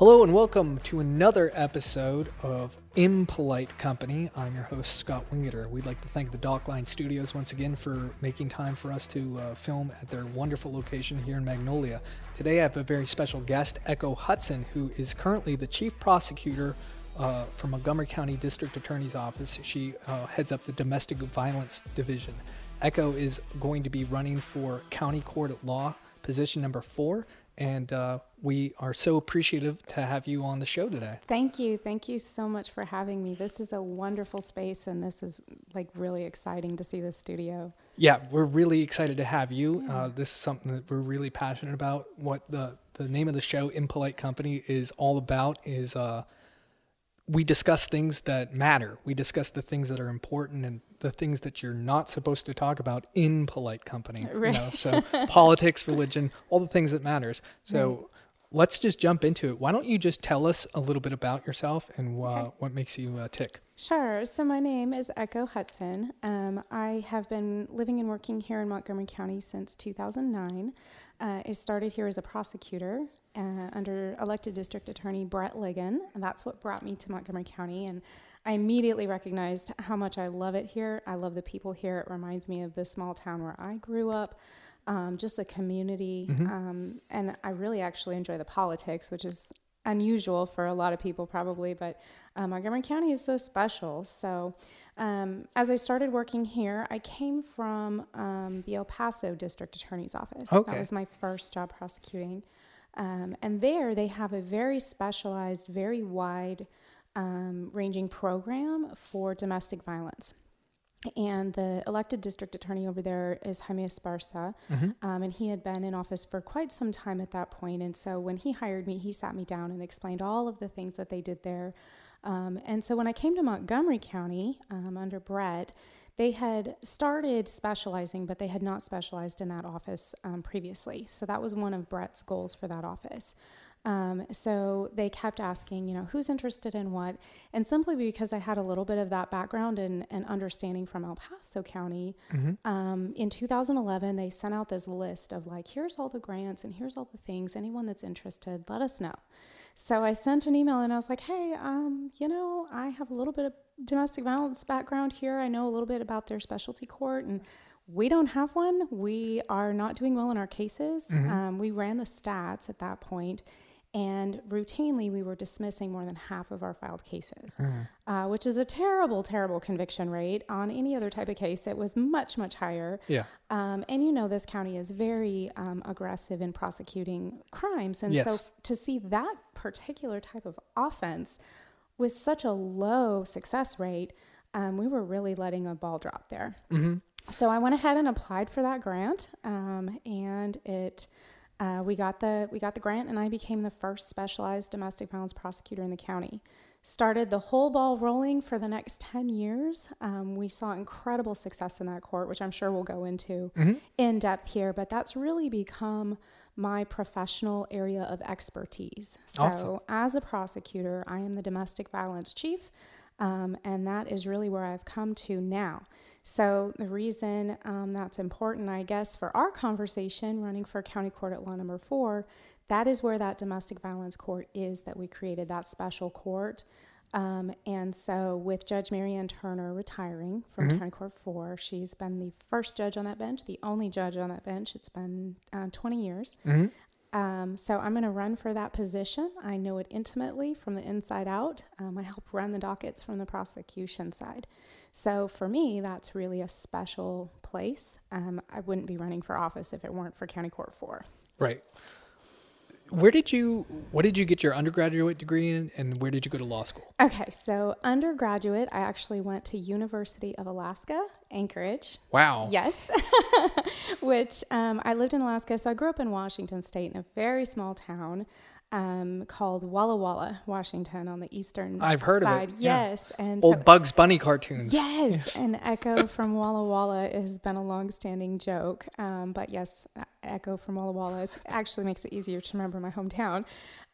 Hello and welcome to another episode of Impolite Company. I'm your host, Scott Wingeter. We'd like to thank the Dockline Studios once again for making time for us to uh, film at their wonderful location here in Magnolia. Today I have a very special guest, Echo Hudson, who is currently the Chief Prosecutor uh, for Montgomery County District Attorney's Office. She uh, heads up the Domestic Violence Division. Echo is going to be running for County Court at Law, position number four, and uh, we are so appreciative to have you on the show today. Thank you. Thank you so much for having me. This is a wonderful space, and this is like really exciting to see the studio. Yeah, we're really excited to have you. Yeah. Uh, this is something that we're really passionate about. What the the name of the show, Impolite Company, is all about is uh, we discuss things that matter. We discuss the things that are important and the things that you're not supposed to talk about in polite company. Right. You know? So politics, religion, all the things that matters. So right. let's just jump into it. Why don't you just tell us a little bit about yourself and uh, okay. what makes you uh, tick? Sure. So my name is Echo Hudson. Um, I have been living and working here in Montgomery County since 2009. Uh, I started here as a prosecutor uh, under elected district attorney Brett Ligon, and that's what brought me to Montgomery County. And I immediately recognized how much I love it here. I love the people here. It reminds me of the small town where I grew up, um, just the community, mm-hmm. um, and I really actually enjoy the politics, which is unusual for a lot of people probably, but uh, Montgomery County is so special. So, um, as I started working here, I came from um, the El Paso District Attorney's Office. Okay. That was my first job prosecuting. Um, and there they have a very specialized, very wide um, ranging program for domestic violence. And the elected district attorney over there is Jaime Esparza. Mm-hmm. Um, and he had been in office for quite some time at that point. And so when he hired me, he sat me down and explained all of the things that they did there. Um, and so when I came to Montgomery County um, under Brett, they had started specializing, but they had not specialized in that office um, previously. So that was one of Brett's goals for that office. Um, so they kept asking, you know, who's interested in what? And simply because I had a little bit of that background and, and understanding from El Paso County, mm-hmm. um, in 2011, they sent out this list of like, here's all the grants and here's all the things. Anyone that's interested, let us know. So I sent an email and I was like, hey, um, you know, I have a little bit of domestic violence background here. I know a little bit about their specialty court and we don't have one. We are not doing well in our cases. Mm-hmm. Um, we ran the stats at that point, and routinely we were dismissing more than half of our filed cases, mm-hmm. uh, which is a terrible, terrible conviction rate. On any other type of case, it was much, much higher. Yeah. Um, and you know, this county is very um, aggressive in prosecuting crimes, and yes. so f- to see that particular type of offense with such a low success rate, um, we were really letting a ball drop there. Mm-hmm. So I went ahead and applied for that grant, um, and it uh, we got the we got the grant, and I became the first specialized domestic violence prosecutor in the county. Started the whole ball rolling for the next ten years. Um, we saw incredible success in that court, which I'm sure we'll go into mm-hmm. in depth here. But that's really become my professional area of expertise. So, awesome. as a prosecutor, I am the domestic violence chief, um, and that is really where I've come to now. So, the reason um, that's important, I guess, for our conversation running for county court at law number four, that is where that domestic violence court is that we created, that special court. Um, and so, with Judge Marianne Turner retiring from mm-hmm. County Court 4, she's been the first judge on that bench, the only judge on that bench. It's been uh, 20 years. Mm-hmm. Um, so, I'm going to run for that position. I know it intimately from the inside out. Um, I help run the dockets from the prosecution side. So, for me, that's really a special place. Um, I wouldn't be running for office if it weren't for County Court 4. Right where did you what did you get your undergraduate degree in and where did you go to law school? Okay so undergraduate i actually went to university of alaska anchorage. Wow. Yes. Which um, i lived in alaska so i grew up in washington state in a very small town um, called Walla Walla, Washington, on the eastern I've heard side. of it. Yes, yeah. and old so, Bugs Bunny cartoons. Yes, and Echo from Walla Walla has been a long-standing joke. Um, but yes, Echo from Walla Walla. It actually makes it easier to remember my hometown.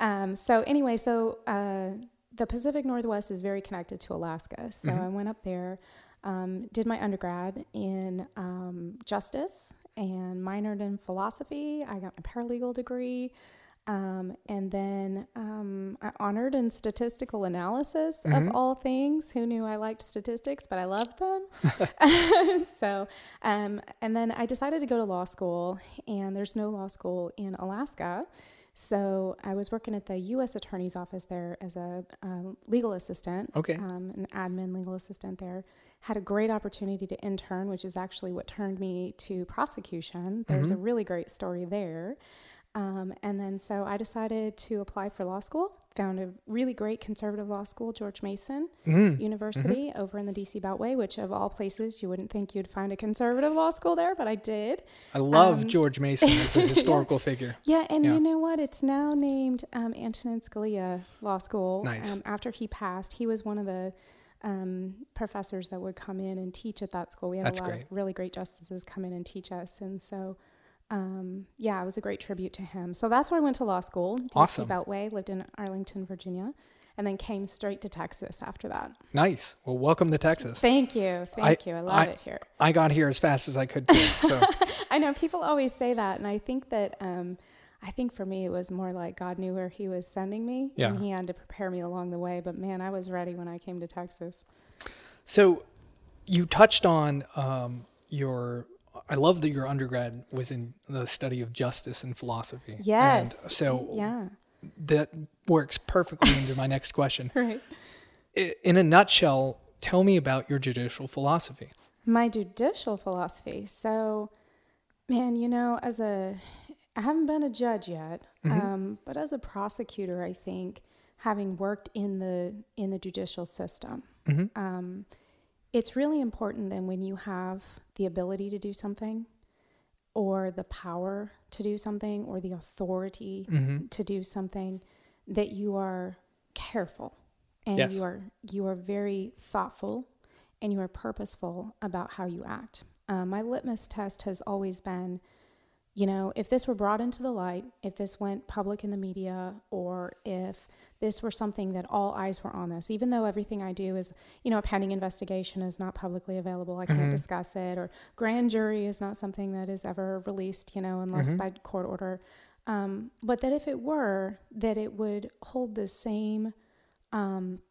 Um, so anyway, so uh, the Pacific Northwest is very connected to Alaska. So mm-hmm. I went up there, um, did my undergrad in um, justice and minored in philosophy. I got my paralegal degree. Um, and then um, I honored in statistical analysis Mhm. of all things. Who knew I liked statistics, but I loved them. so, um, and then I decided to go to law school, and there's no law school in Alaska. So I was working at the U.S. Attorney's Office there as a uh, legal assistant, Okay. um, an admin legal assistant there. Had a great opportunity to intern, which is actually what turned me to prosecution. There's a really great story there. Um, and then so I decided to apply for law school. Found a really great conservative law school, George Mason Mm. University, over in the DC Beltway, which of all places you wouldn't think you'd find a conservative law school there, but I did. I love Um, George Mason as a historical figure. Yeah, and Yeah. you know what? It's now named um, Antonin Scalia Law School. Nice. Um, after he passed, he was one of the um, professors that would come in and teach at that school. We had That's a lot great. of really great justices come in and teach us, and so. Um, yeah, it was a great tribute to him. So that's where I went to law school, DC Awesome. Beltway, lived in Arlington, Virginia, and then came straight to Texas after that. Nice. Well, welcome to Texas. Thank you. Thank you. I love I- it here. I got here as fast as I could too. So I know people always say that, and I think that um, I think for me it was more like God knew where He was sending me, Yeah. and He had to prepare me along the way. But man, I was ready when I came to Texas. So, you touched on um, your. I love that your undergrad was in the study of justice and philosophy. Yes. And so yeah. that works perfectly into my next question. Right. In a nutshell, tell me about your judicial philosophy. My judicial philosophy. So, man, you know, as a, I haven't been a judge yet, um, but as a prosecutor, I think having worked in the in the judicial system, Mhm. um, it's really important that when you have the ability to do something, or the power to do something, or the authority Mm-hmm. to do something, that you are careful and Yes. you are you are very thoughtful and you are purposeful about how you act. Um, my litmus test has always been, you know, if this were brought into the light, if this went public in the media, or if this were something that all eyes were on this, even though everything I do is, you know, a pending investigation is not publicly available, I can't Mhm. discuss it, or grand jury is not something that is ever released, you know, unless Mhm. by court order. Um, but that if it were, that it would hold the same um,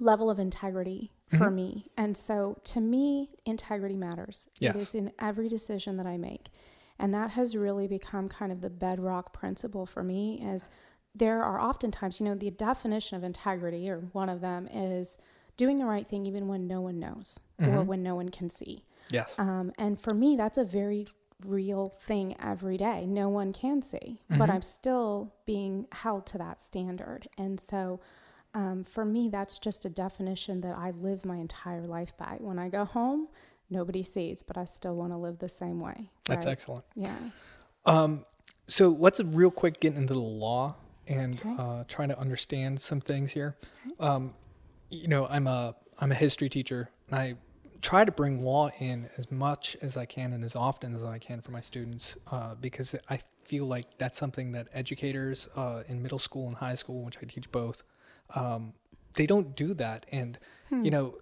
level of integrity for Mhm. me. And so to me, integrity matters. Yes. It is in every decision that I make. And that has really become kind of the bedrock principle for me is there are oftentimes, you know, the definition of integrity or one of them is doing the right thing even when no one knows or Mhm. when no one can see. Yes. Um, and for me, that's a very real thing every day. No one can see, but Mhm. I'm still being held to that standard. And so um, for me, that's just a definition that I live my entire life by. When I go home, nobody sees, but I still want to live the same way. That's excellent. Yeah. Um, so let's real quick get into the law and Okay. uh, try to understand some things here. Um, you know, I'm a I'm a history teacher, and I try to bring law in as much as I can and as often as I can for my students uh, because I feel like that's something that educators uh, in middle school and high school, which I teach both, um, they don't do that. And you know,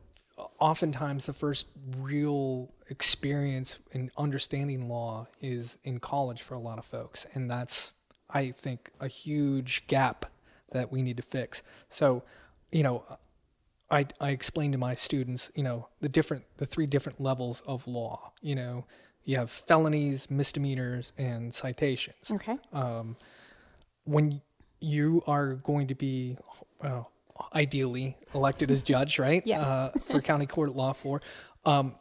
oftentimes the first real experience in understanding law is in college for a lot of folks, and that's I think a huge gap that we need to fix. So, you know, I I explain to my students, you know, the different the three different levels of law. You know, you have felonies, misdemeanors, and citations Okay. um, when you are going to be uh, ideally elected as judge, right? Yes. Uh, for county court law for. um,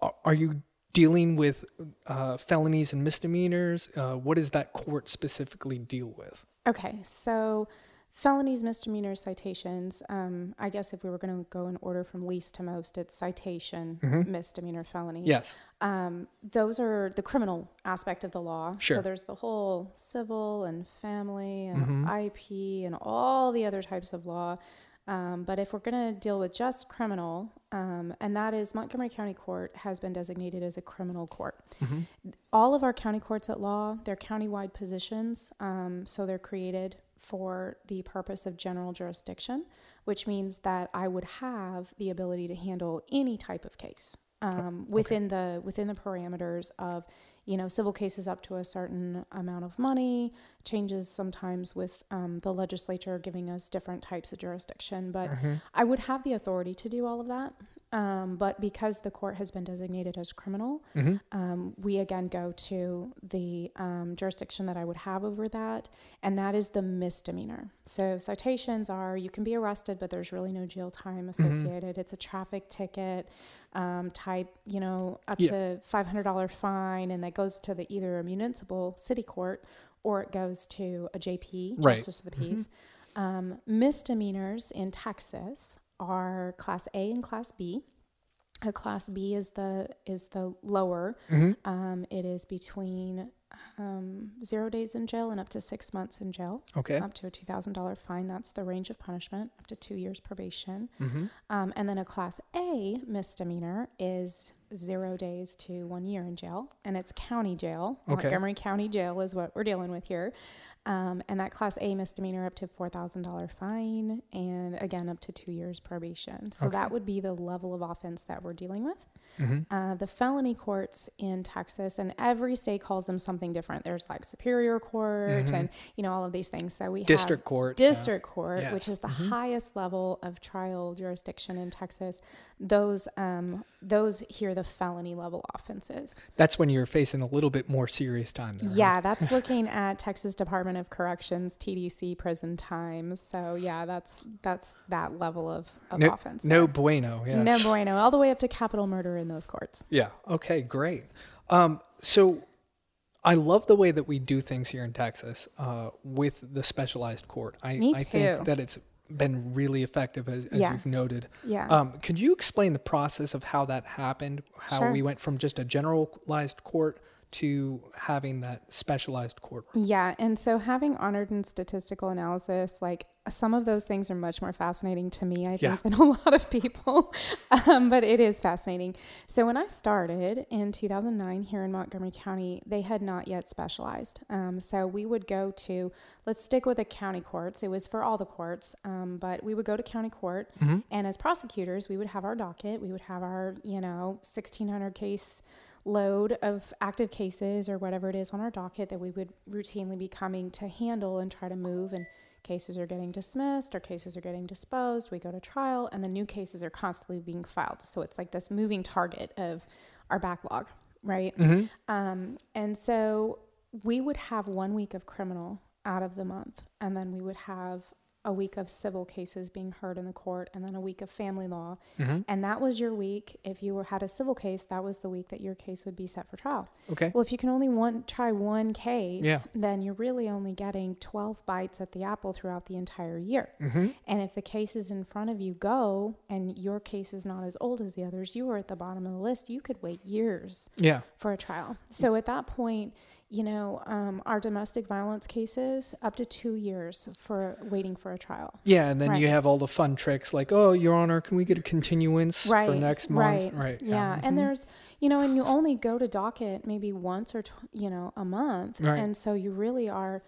are, are you dealing with uh, felonies and misdemeanors? Uh, what does that court specifically deal with? Okay. So felonies, misdemeanors, citations. Um, I guess if we were going to go in order from least to most, it's citation, misdemeanor, felony. Yes. um, those are the criminal aspect of the law. Sure. So there's the whole civil and family and IP and all the other types of law. Um, but if we're going to deal with just criminal, um, and that is Montgomery County Court has been designated as a criminal court. All of our county courts at law, they're countywide positions, um, so they're created for the purpose of general jurisdiction, which means that I would have the ability to handle any type of case um, within the within the parameters of you know, civil cases up to a certain amount of money, changes sometimes with um, the legislature giving us different types of jurisdiction. But Mm-hmm. I would have the authority to do all of that. Um, but because the court has been designated as criminal, Mm-hmm. um, we again go to the um, jurisdiction that I would have over that, and that is the misdemeanor. So citations are you can be arrested, but there's really no jail time associated. It's a traffic ticket um, type, you know, up Yeah. to five hundred dollar fine, and that goes to the either a municipal city court or it goes to a JP, Right. Justice of the Peace. Um, misdemeanors in Texas are Class A and Class B. A Class B is the is the lower. Mm-hmm. Um, it is between um, zero days in jail and up to six months in jail, Okay. up to a two thousand dollar fine. That's the range of punishment, up to two years probation. Mm-hmm. Um, and then a Class A misdemeanor is zero days to one year in jail, and it's county jail. Okay. Montgomery County Jail is what we're dealing with here. Um, and that Class A misdemeanor up to four thousand dollar fine, and again up to two years probation. So Okay. that would be the level of offense that we're dealing with. Mm-hmm. Uh, the felony courts in Texas, and every state calls them something different. There's like Superior Court, Mhm. and you know all of these things. So we have District court. yeah. District Court, which is the Mhm. highest level of trial jurisdiction in Texas. Those um, those hear the felony level offenses. That's when you're facing a little bit more serious time. There, right? Yeah, that's looking at Texas Department of Corrections (TDC) prison times. So yeah, that's that's that level of, of No- offense. No there. bueno. Yeah. no bueno, all the way up to capital murder in those courts. Yeah. Okay. Great. Um, so I love the way that we do things here in Texas uh, with the specialized court. I, Me I think that it's been really effective, as, as Yeah. you've noted. Yeah. Um, could you explain the process of how that happened? How Sure. we went from just a generalized court to having that specialized court? Yeah, and so having honored in statistical analysis, like some of those things are much more fascinating to me, I think, Yeah. than a lot of people. um, but it is fascinating. So when I started in 2009 here in Montgomery County, they had not yet specialized. Um, so we would go to, let's stick with the county courts. It was for all the courts, um, but we would go to county court, Mhm. and as prosecutors, we would have our docket. We would have our, you know, 1600 case load of active cases or whatever it is on our docket that we would routinely be coming to handle and try to move and cases are getting dismissed or cases are getting disposed we go to trial and the new cases are constantly being filed so it's like this moving target of our backlog right Mm-hmm. um, and so we would have one week of criminal out of the month, and then we would have a week of civil cases being heard in the court, and then a week of family law. Mm-hmm. And that was your week. If you were, had a civil case, that was the week that your case would be set for trial. Okay. Well, if you can only one try one case, Yeah. then you're really only getting 12 bites at the apple throughout the entire year. Mm-hmm. And if the cases in front of you go and your case is not as old as the others, you were at the bottom of the list, you could wait years Yeah. for a trial. So at that point, you know, um, our domestic violence cases up to two years for waiting for a trial. Yeah, and then Right. you have all the fun tricks like, oh, Your Honor, can we get a continuance for next month? right, Right. Yeah, Mhm. and there's, you know, and you only go to docket maybe once or tw- you know a month, Right. and so you really are,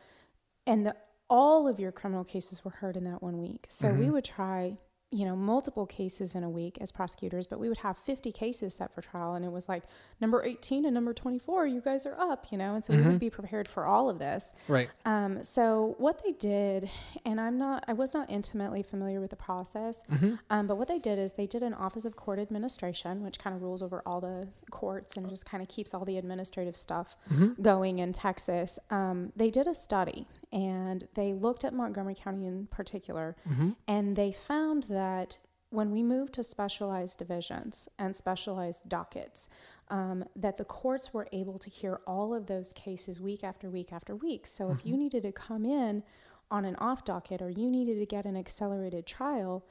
and the, all of your criminal cases were heard in that one week. So we Mhm. would try, you know, multiple cases in a week as prosecutors, but we would have 50 cases set for trial, and it was like number 18 and number 24, you guys are up, you know, and so we Mhm. would be prepared for all of this. right. Um, so what they did, and I'm not, I was not intimately familiar with the process, Mm-hmm. um, but what they did is they did an Office of Court Administration, which kind of rules over all the courts and just kind of keeps all the administrative stuff Mm-hmm. going in Texas. Um, they did a study and they looked at Montgomery County in particular, Mm-hmm. and they found that when we moved to specialized divisions and specialized dockets, um, that the courts were able to hear all of those cases week after week after week. So if you needed to come in on an off docket or you needed to get an accelerated trial,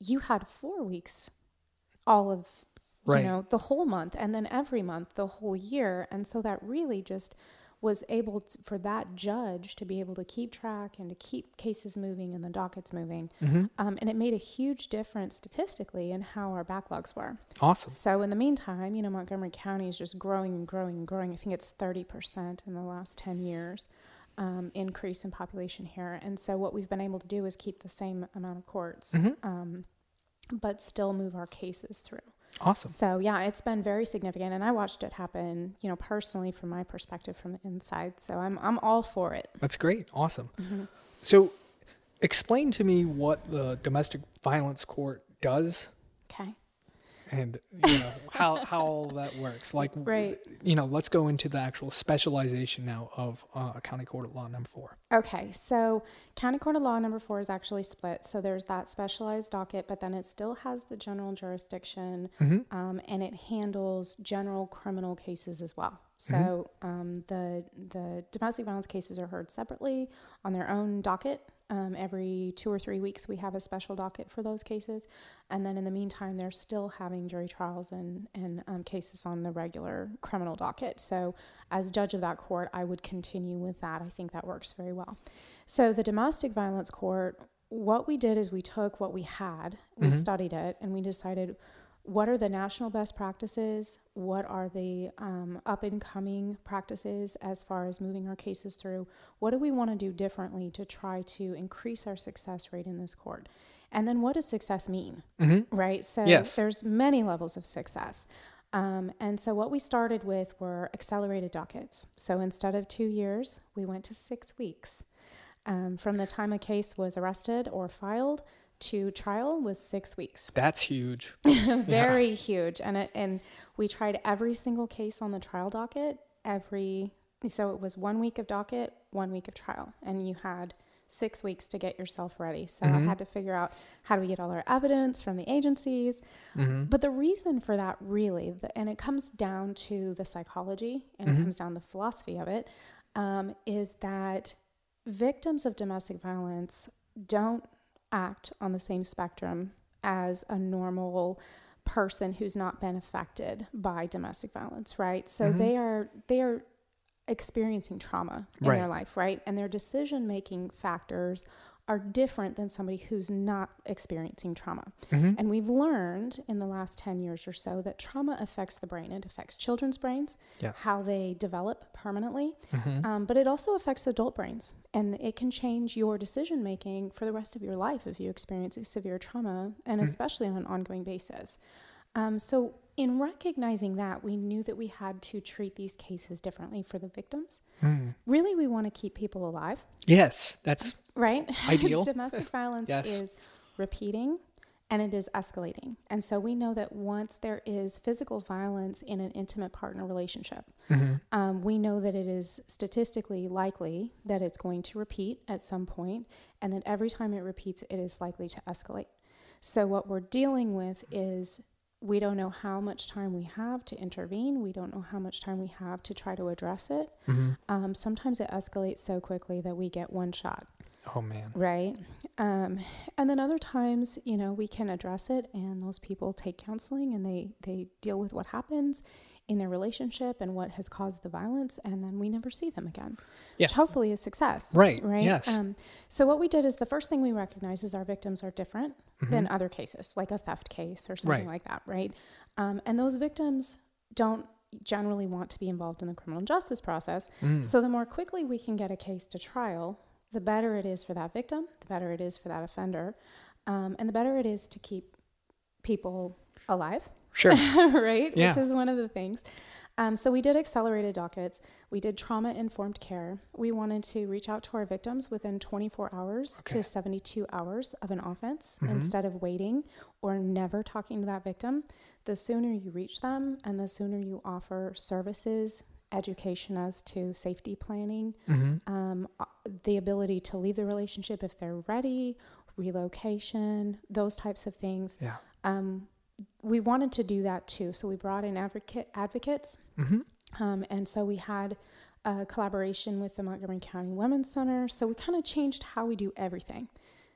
you had four weeks, all of Right. you know the whole month, and then every month the whole year, and so that really just was able to, for that judge to be able to keep track and to keep cases moving and the dockets moving. Mm-hmm. Um, and it made a huge difference statistically in how our backlogs were. Awesome. So in the meantime, you know, Montgomery County is just growing and growing and growing. I think it's 30% in the last 10 years um, increase in population here. And so what we've been able to do is keep the same amount of courts, Mhm. um, but still move our cases through. Awesome. So yeah, it's been very significant, and I watched it happen, you know, personally from my perspective from the inside. So I'm I'm all for it. That's great. Awesome. Mm-hmm. So, explain to me what the domestic violence court does. And you know how how all that works. Like, Right. you know, let's go into the actual specialization now of uh, county court of law number four. Okay, so County Court of Law number four is actually split. So there's that specialized docket, but then it still has the general jurisdiction um, and it handles general criminal cases as well. So um, the the domestic violence cases are heard separately on their own docket. Um, every two or three weeks, we have a special docket for those cases, and then in the meantime, they're still having jury trials and and um, cases on the regular criminal docket. So, as judge of that court, I would continue with that. I think that works very well. So, the domestic violence court, what we did is we took what we had, we studied it, and we decided what are the national best practices? What are the um, up and coming practices as far as moving our cases through? What do we want to do differently to try to increase our success rate in this court? And then what does success mean? Right? So Yes. there's many levels of success. Um, and so what we started with were accelerated dockets. So instead of two years, we went to six weeks. Um, from the time a case was arrested or filed to trial was six weeks. That's huge. very huge. And it, and we tried every single case on the trial docket every so it was one week of docket one week of trial. And you had six weeks to get yourself ready. So i mm-hmm. had to figure out how do we get all our evidence from the agencies. Mm-hmm. But the reason for that really the, and it comes down to the psychology and it mm-hmm. comes down to the philosophy of it um, is that victims of domestic violence don't act on the same spectrum as a normal person who's not been affected by domestic violence, right? So mm-hmm. they are they are experiencing trauma in Right. their life, right? And their decision making factors are different than somebody who's not experiencing trauma. And we've learned in the last 10 years or so that trauma affects the brain. It affects children's brains, how they develop permanently, um, but it also affects adult brains. And it can change your decision making for the rest of your life if you experience a severe trauma, and especially on an ongoing basis. Um, so, in recognizing that, we knew that we had to treat these cases differently for the victims. Really, we want to keep people alive, Yes, that's right? Ideal. Domestic violence Yes. is repeating and it is escalating. And so we know that once there is physical violence in an intimate partner relationship, um, we know that it is statistically likely that it's going to repeat at some point, and that every time it repeats, it is likely to escalate. So, what we're dealing with is we don't know how much time we have to intervene. We don't know how much time we have to try to address it. Um, sometimes it escalates so quickly that we get one shot oh man. right? Um, and then other times, you know, we can address it, and those people take counseling and they they deal with what happens in their relationship and what has caused the violence, and then we never see them again, Yeah. which hopefully is success, Right, Right. yes. Um, so what we did is the first thing we recognize is our victims are different Mm-hmm. than other cases, like a theft case or something Right. like that, right? Um, and those victims don't generally want to be involved in the criminal justice process. Mm. So the more quickly we can get a case to trial, the better it is for that victim, the better it is for that offender, um, and the better it is to keep people alive, Sure. right? Yeah. Which is one of the things. Um, so we did accelerated dockets. We did trauma informed care. We wanted to reach out to our victims within 24 hours Okay. to 72 hours of an offense Mhm. instead of waiting or never talking to that victim. The sooner you reach them and the sooner you offer services, education as to safety planning, hmm um, uh, the ability to leave the relationship if they're ready, relocation, those types of things. Yeah. Um, we wanted to do that too, so we brought in advocate advocates, hmm um, and so we had a collaboration with the Montgomery County Women's Center. So we kind of changed how we do everything.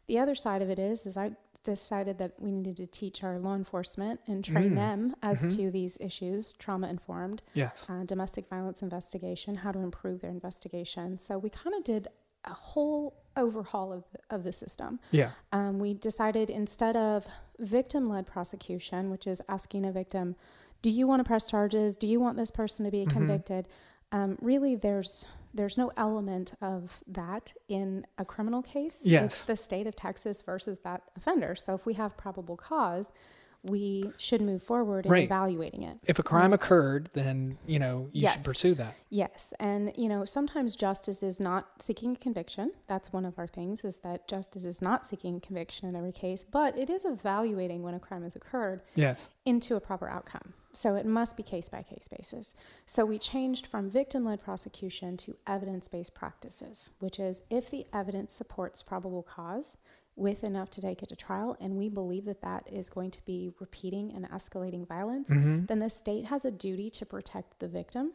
The other side of it is, is I decided that we needed to teach our law enforcement and train Mm. them as Mhm. to these issues, trauma informed Yes. uh, domestic violence investigation, how to improve their investigation. So we kind of did a whole overhaul of the, of the system. Yeah. Um, we decided instead of victim led prosecution, which is asking a victim, do you want to press charges? Do you want this person to be Mhm. convicted? Um, really, there's there's no element of that in a criminal case. Yes. It's the state of Texas versus that offender. So if we have probable cause, we should move forward in Right. evaluating it. If a crime occurred, then you know you Yes. should pursue that. Yes, and you know sometimes justice is not seeking a conviction. That's one of our things is that justice is not seeking conviction in every case, but it is evaluating when a crime has occurred Yes. into a proper outcome. So it must be case by case basis. So we changed from victim led prosecution to evidence based practices, which is if the evidence supports probable cause with enough to take it to trial, and we believe that that is going to be repeating and escalating violence, Mm-hmm. then the state has a duty to protect the victim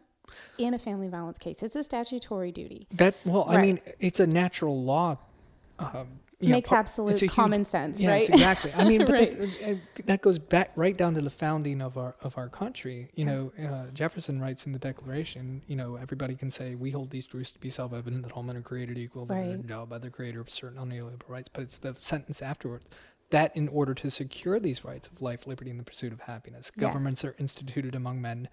in a family violence case. It's a statutory duty. That well, I mean, it's a natural law. Um, you Makes par- absolute huge- common sense, Yes, right? exactly. I mean, but Right. that, uh, that goes back right down to the founding of our of our country. You know, uh, Jefferson writes in the Declaration. You know, everybody can say we hold these truths to be self-evident that all men are created equal, that they're endowed by their Creator with certain unalienable rights. But it's the sentence afterwards that in order to secure these rights of life, liberty, and the pursuit of happiness, Yes. governments are instituted among men.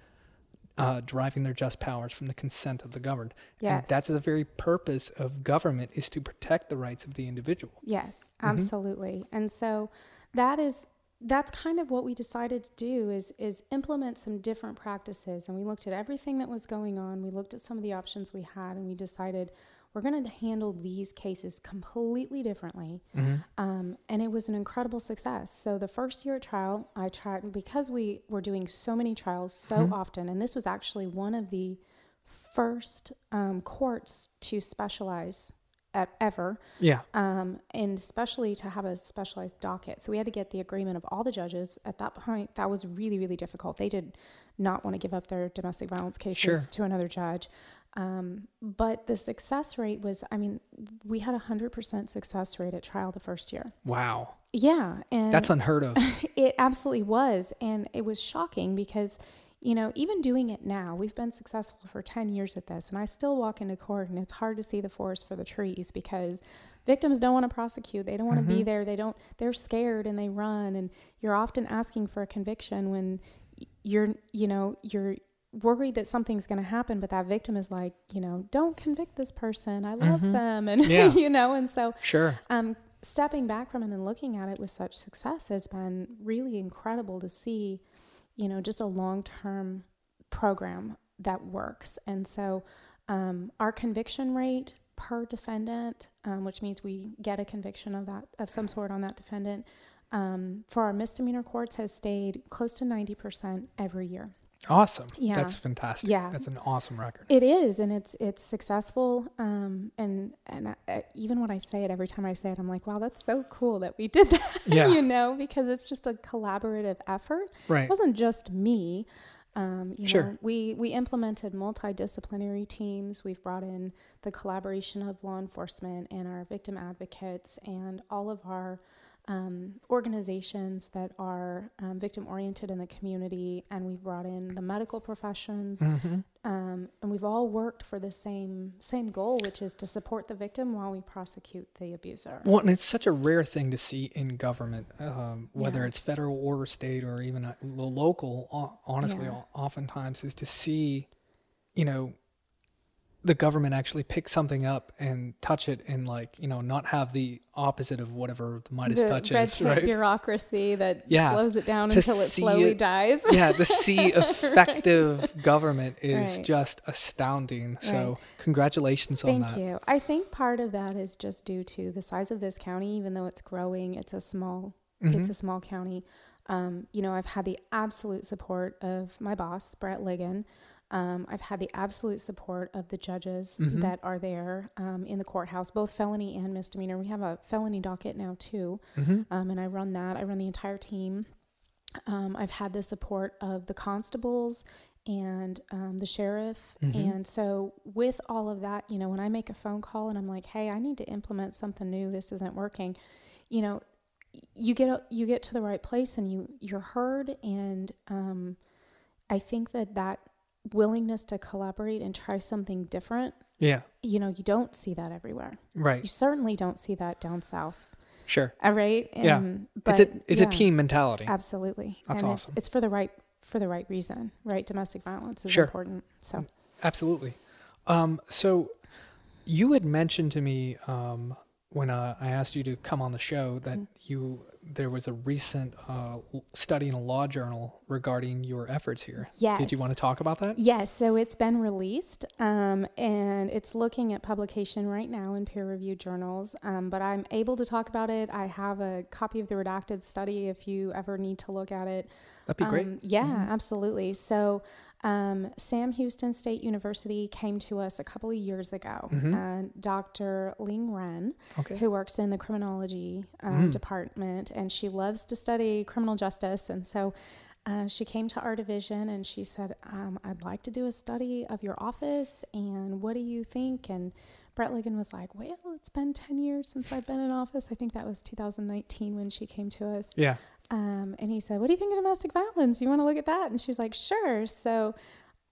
Uh, deriving their just powers from the consent of the governed. Yes. And that's the very purpose of government is to protect the rights of the individual. Yes, Mhm. absolutely. And so that is that's kind of what we decided to do is is implement some different practices and we looked at everything that was going on. We looked at some of the options we had and we decided we're going to handle these cases completely differently. Um, and it was an incredible success. So the first year at trial, I tried because we were doing so many trials so Mhm. often, and this was actually one of the first um, courts to specialize at ever Yeah. um, and especially to have a specialized docket. So we had to get the agreement of all the judges. At that point, that was really, really difficult. They did not want to give up their domestic violence cases Sure. to another judge. Um, but the success rate was, I mean, we had a 100% success rate at trial the first year. Wow. Yeah. And That's unheard of. it absolutely was. And it was shocking because, you know, even doing it now, we've been successful for 10 years at this. And I still walk into court and it's hard to see the forest for the trees because victims don't want to prosecute. They don't want to be Mhm. there. They don't, they're scared and they run. And you're often asking for a conviction when you're, you know, you're, worried that something's going to happen but that victim is like you know don't convict this person i love Mhm. them and Yeah. you know and so Sure. um, stepping back from it and looking at it with such success has been really incredible to see, you know, just a long term program that works. And so um, our conviction rate per defendant, um, which means we get a conviction of that of some sort on that defendant, um, for our misdemeanor courts has stayed close to ninety percent every year. Awesome. Yeah. That's fantastic. Yeah. That's an awesome record. It is, and it's it's successful. Um, and and I, I- even when I say it, every time I say it, I'm like, wow, that's so cool that we did that. Yeah. you know, because it's just a collaborative effort. Right. It wasn't just me. Um, you Sure. know, we we implemented multidisciplinary teams. We've brought in the collaboration of law enforcement and our victim advocates and all of our um, organizations that are um, victim oriented in the community. And we've brought in the medical professions hmm um, and we've all worked for the same same goal, which is to support the victim while we prosecute the abuser. Well, and it's such a rare thing to see in government, um, whether Yeah. it's federal or state or even uh, local. Honestly, Yeah. oftentimes is to see, you know, the government actually pick something up and touch it and like you know not have the opposite of whatever the Midas the touch red is, tape right? bureaucracy that Yeah, slows it down to until it slowly it- dies. yeah, the see effective government is Right. just astounding. So Right. congratulations on that. Thank you. I think part of that is just due to the size of this county. Even though it's growing, it's a small it's Mhm. a small county. Um, you know, I've had the absolute support of my boss, Brett Ligon. Um, I've had the absolute support of the judges Mhm. that are there um, in the courthouse, both felony and misdemeanor. We have a felony docket now too, Mhm. um, and I run that. I run the entire team. Um, I've had the support of the constables and um, the sheriff. Mhm. And so, with all of that, you know, when I make a phone call and I'm like, "Hey, I need to implement something new. This isn't working," you know, you get you get to the right place and you you're heard. And um, I think that that willingness to collaborate and try something different, Yeah. you know, you don't see that everywhere. Right. You certainly don't see that down south. Sure. All right. Yeah. Um, but it's a it's yeah, a team mentality. Absolutely. That's and awesome. It's, it's for the right for the right reason, right? Domestic violence is Sure. important. So Absolutely. Um, so you had mentioned to me um, when uh, I asked you to come on the show that Mhm. you there was a recent uh, study in a law journal regarding your efforts here. Yes. Did you want to talk about that? Yes, so it's been released um, and it's looking at publication right now in peer reviewed journals. Um, but I'm able to talk about it. I have a copy of the redacted study if you ever need to look at it. That'd be great. Um, yeah, absolutely. So, um, Sam Houston State University came to us a couple of years ago. And Dr. Ling Ren, Okay. who works in the criminology um, department, and she loves to study criminal justice. And so uh, she came to our division and she said, um, I'd like to do a study of your office, and what do you think? And Brett Ligon was like, Well, it's been 10 years since I've been in office. I think that was 2019 when she came to us. Yeah. Um, and he said, What do you think of domestic violence? You want to look at that? And she was like, Sure. So,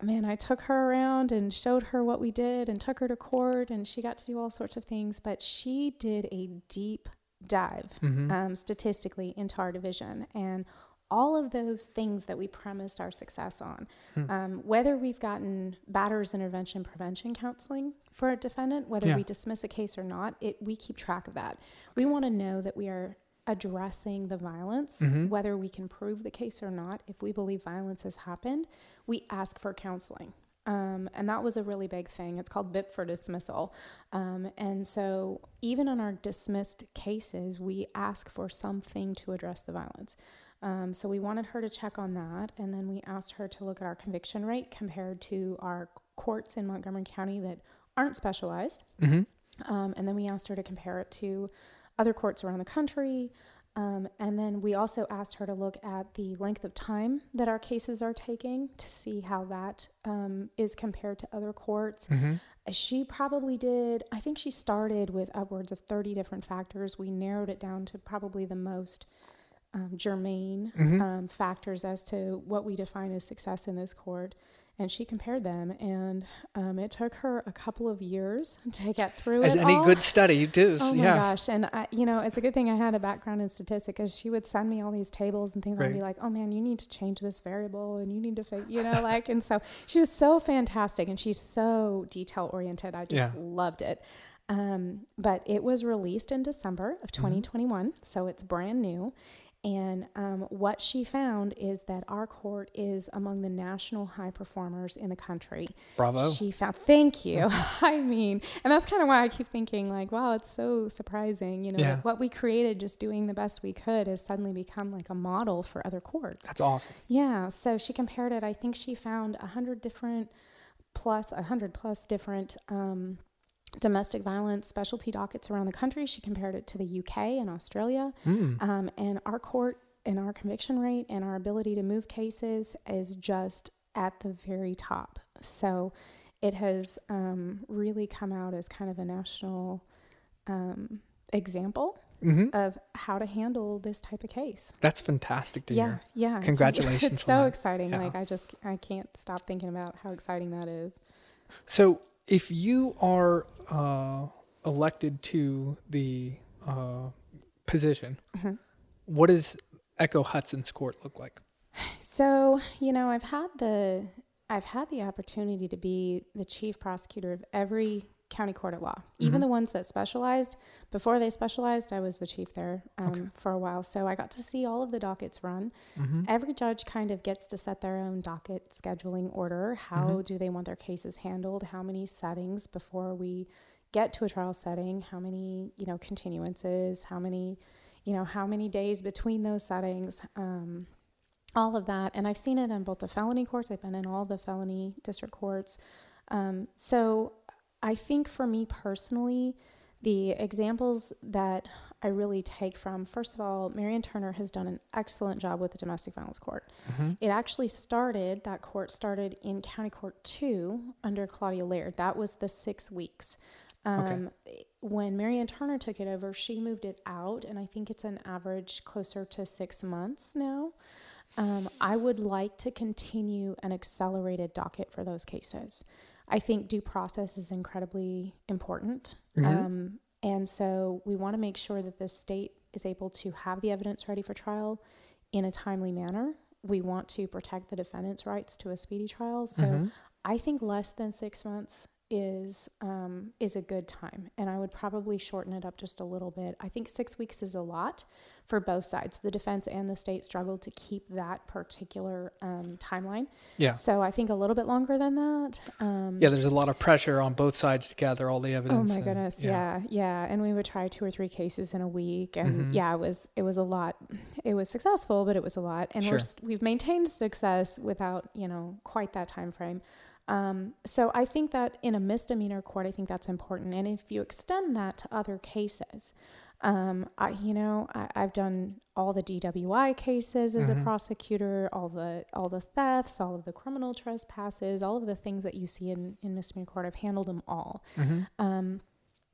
man, I took her around and showed her what we did and took her to court, and she got to do all sorts of things. But she did a deep dive um, statistically into our division and all of those things that we premised our success on. Um, whether we've gotten batterers intervention prevention counseling for a defendant, whether Yeah. we dismiss a case or not, it we keep track of that. We want to know that we are addressing the violence, whether we can prove the case or not. If we believe violence has happened, we ask for counseling. Um, and that was a really big thing. It's called BIP for dismissal. Um, and so, even on our dismissed cases, we ask for something to address the violence. Um, so, we wanted her to check on that. And then we asked her to look at our conviction rate compared to our courts in Montgomery County that aren't specialized. Um, and then we asked her to compare it to other courts around the country. Um, and then we also asked her to look at the length of time that our cases are taking to see how that um, is compared to other courts. Uh, She probably did, I think she started with upwards of 30 different factors. We narrowed it down to probably the most um, germane um, factors as to what we define as success in this court. And she compared them, and um, it took her a couple of years to get through As it any all. good study does. Oh my yeah. gosh! And I, you know, it's a good thing I had a background in statistics because she would send me all these tables and things. I'd be like, "Oh man, you need to change this variable, and you need to, fi-, you know, like." And so she was so fantastic, and she's so detail oriented. I just Yeah. loved it. Um, but it was released in December Mm-hmm. of 2021, so it's brand new. And um, what she found is that our court is among the national high performers in the country. Bravo. She found, thank you. I mean, and that's kind of why I keep thinking, like, wow, it's so surprising. You know, Yeah. like what we created just doing the best we could has suddenly become like a model for other courts. That's awesome. Yeah. So she compared it. I think she found a hundred different plus, a hundred plus different um, domestic violence specialty dockets around the country. She compared it to the UK and Australia. Um, and our court and our conviction rate and our ability to move cases is just at the very top. So it has um, really come out as kind of a national um, example of how to handle this type of case. That's fantastic to Yeah, hear. yeah. it's- Congratulations It's, on so that. exciting. Yeah. Like I just I can't stop thinking about how exciting that is. So, if you are uh, elected to the uh, position, Mm-hmm. what does Echo Hudson's court look like? So, you know, I've had the I've had the opportunity to be the chief prosecutor of every county court at law, even the ones that specialized. Before they specialized, I was the chief there um, for a while, so I got to see all of the dockets run. Every judge kind of gets to set their own docket scheduling order. How do they want their cases handled? How many settings before we get to a trial setting? How many, you know, continuances? How many, you know, how many days between those settings? Um, all of that. And I've seen it in both the felony courts, I've been in all the felony district courts. Um, so I think for me personally, the examples that I really take from, first of all, Marion Turner has done an excellent job with the domestic violence court. It actually started, that court started in County Court 2 under Claudia Laird. That was the six weeks. Um, When Marion Turner took it over, she moved it out, and I think it's an average closer to six months now. Um, I would like to continue an accelerated docket for those cases. I think due process is incredibly important. Um, and so we want to make sure that the state is able to have the evidence ready for trial in a timely manner. We want to protect the defendant's rights to a speedy trial. So I think less than six months is um, is a good time, and I would probably shorten it up just a little bit. I think six weeks is a lot for both sides. The defense and the state struggled to keep that particular um, timeline. Yeah. So I think a little bit longer than that. Um, Yeah, there's a lot of pressure on both sides to gather all the evidence. Oh my and- goodness, yeah. yeah, And we would try two or three cases in a week, and Mhm. yeah, it was it was a lot. It was successful, but it was a lot, and we're, we've maintained success without you know quite that time frame. Um, so I think that in a misdemeanor court, I think that's important, and if you extend that to other cases. Um, I, you know, I, I've done all the DWI cases as Mhm. a prosecutor, all the all the thefts, all of the criminal trespasses, all of the things that you see in, in misdemeanor court. I've handled them all. Mhm. Um,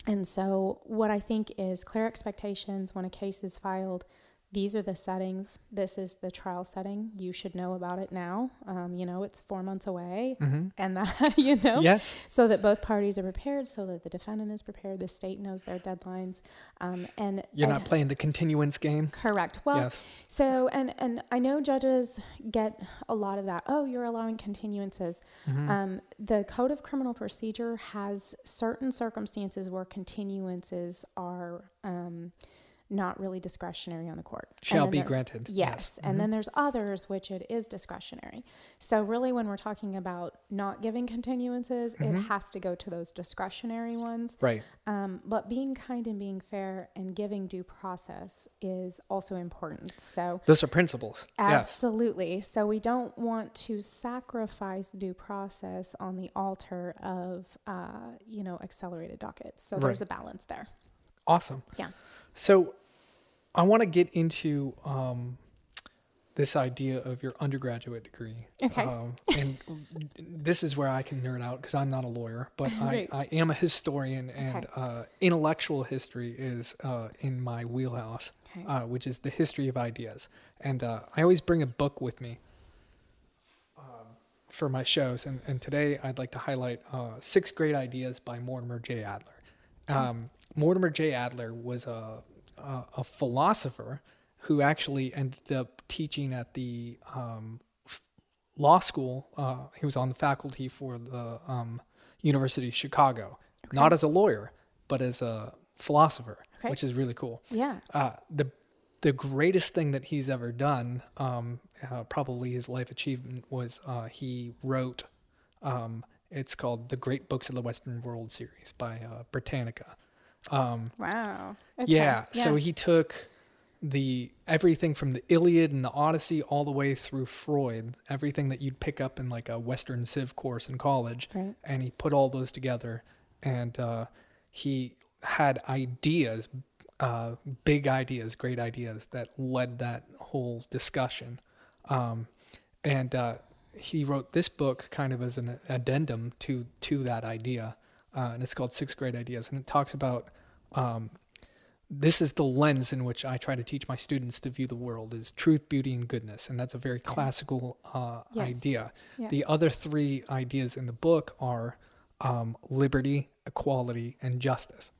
and so, what I think is clear expectations when a case is filed. These are the settings. This is the trial setting. You should know about it now. Um, you know, it's four months away, Mhm. and that you know, Yes. so that both parties are prepared, so that the defendant is prepared, the state knows their deadlines, um, and You're and- not playing the continuance game. correct. Well, yes. so and and I know judges get a lot of that. Oh, you're allowing continuances. Mhm. Um, the Code of Criminal Procedure has certain circumstances where continuances are um, not really discretionary on the court. Shall be there- granted. Yes, and Mhm. then there's others which it is discretionary. So really, when we're talking about not giving continuances, Mhm. it has to go to those discretionary ones. Right. Um, but being kind and being fair and giving due process is also important. So Those are principles. Yes. Absolutely. So we don't want to sacrifice due process on the altar of, uh, you know, accelerated dockets. So there's a balance there. Awesome. Yeah. So I want to get into um, this idea of your undergraduate degree. Okay. Um, and this is where I can nerd out because I'm not a lawyer, but I, Right. I am a historian, and Okay. uh, intellectual history is uh, in my wheelhouse, Okay. uh, which is the history of ideas. And uh, I always bring a book with me um, for my shows. And, and today I'd like to highlight uh, Six Great Ideas by Mortimer J. Adler. Um, Mortimer J. Adler was a, a, a philosopher who actually ended up teaching at the um, f- law school. Uh, he was on the faculty for the um, University of Chicago, not as a lawyer, but as a philosopher, Okay. which is really cool. yeah. Uh, the the greatest thing that he's ever done, um, uh, probably his life achievement, was uh, he wrote. It's called the Great Books of the Western World series by uh, Britannica. Um, Wow. Okay. yeah, so he took the everything from the Iliad and the Odyssey all the way through Freud, everything that you'd pick up in like a Western Civ course in college, Right. and he put all those together, and uh, he had ideas, uh, big ideas, great ideas that led that whole discussion, um, and uh, he wrote this book kind of as an addendum to to that idea, uh, and it's called Six Great Ideas, and it talks about um, this is the lens in which I try to teach my students to view the world is truth, beauty, and goodness, and that's a very classical uh, Yes. idea. Yes. The other three ideas in the book are um, liberty, equality, and justice.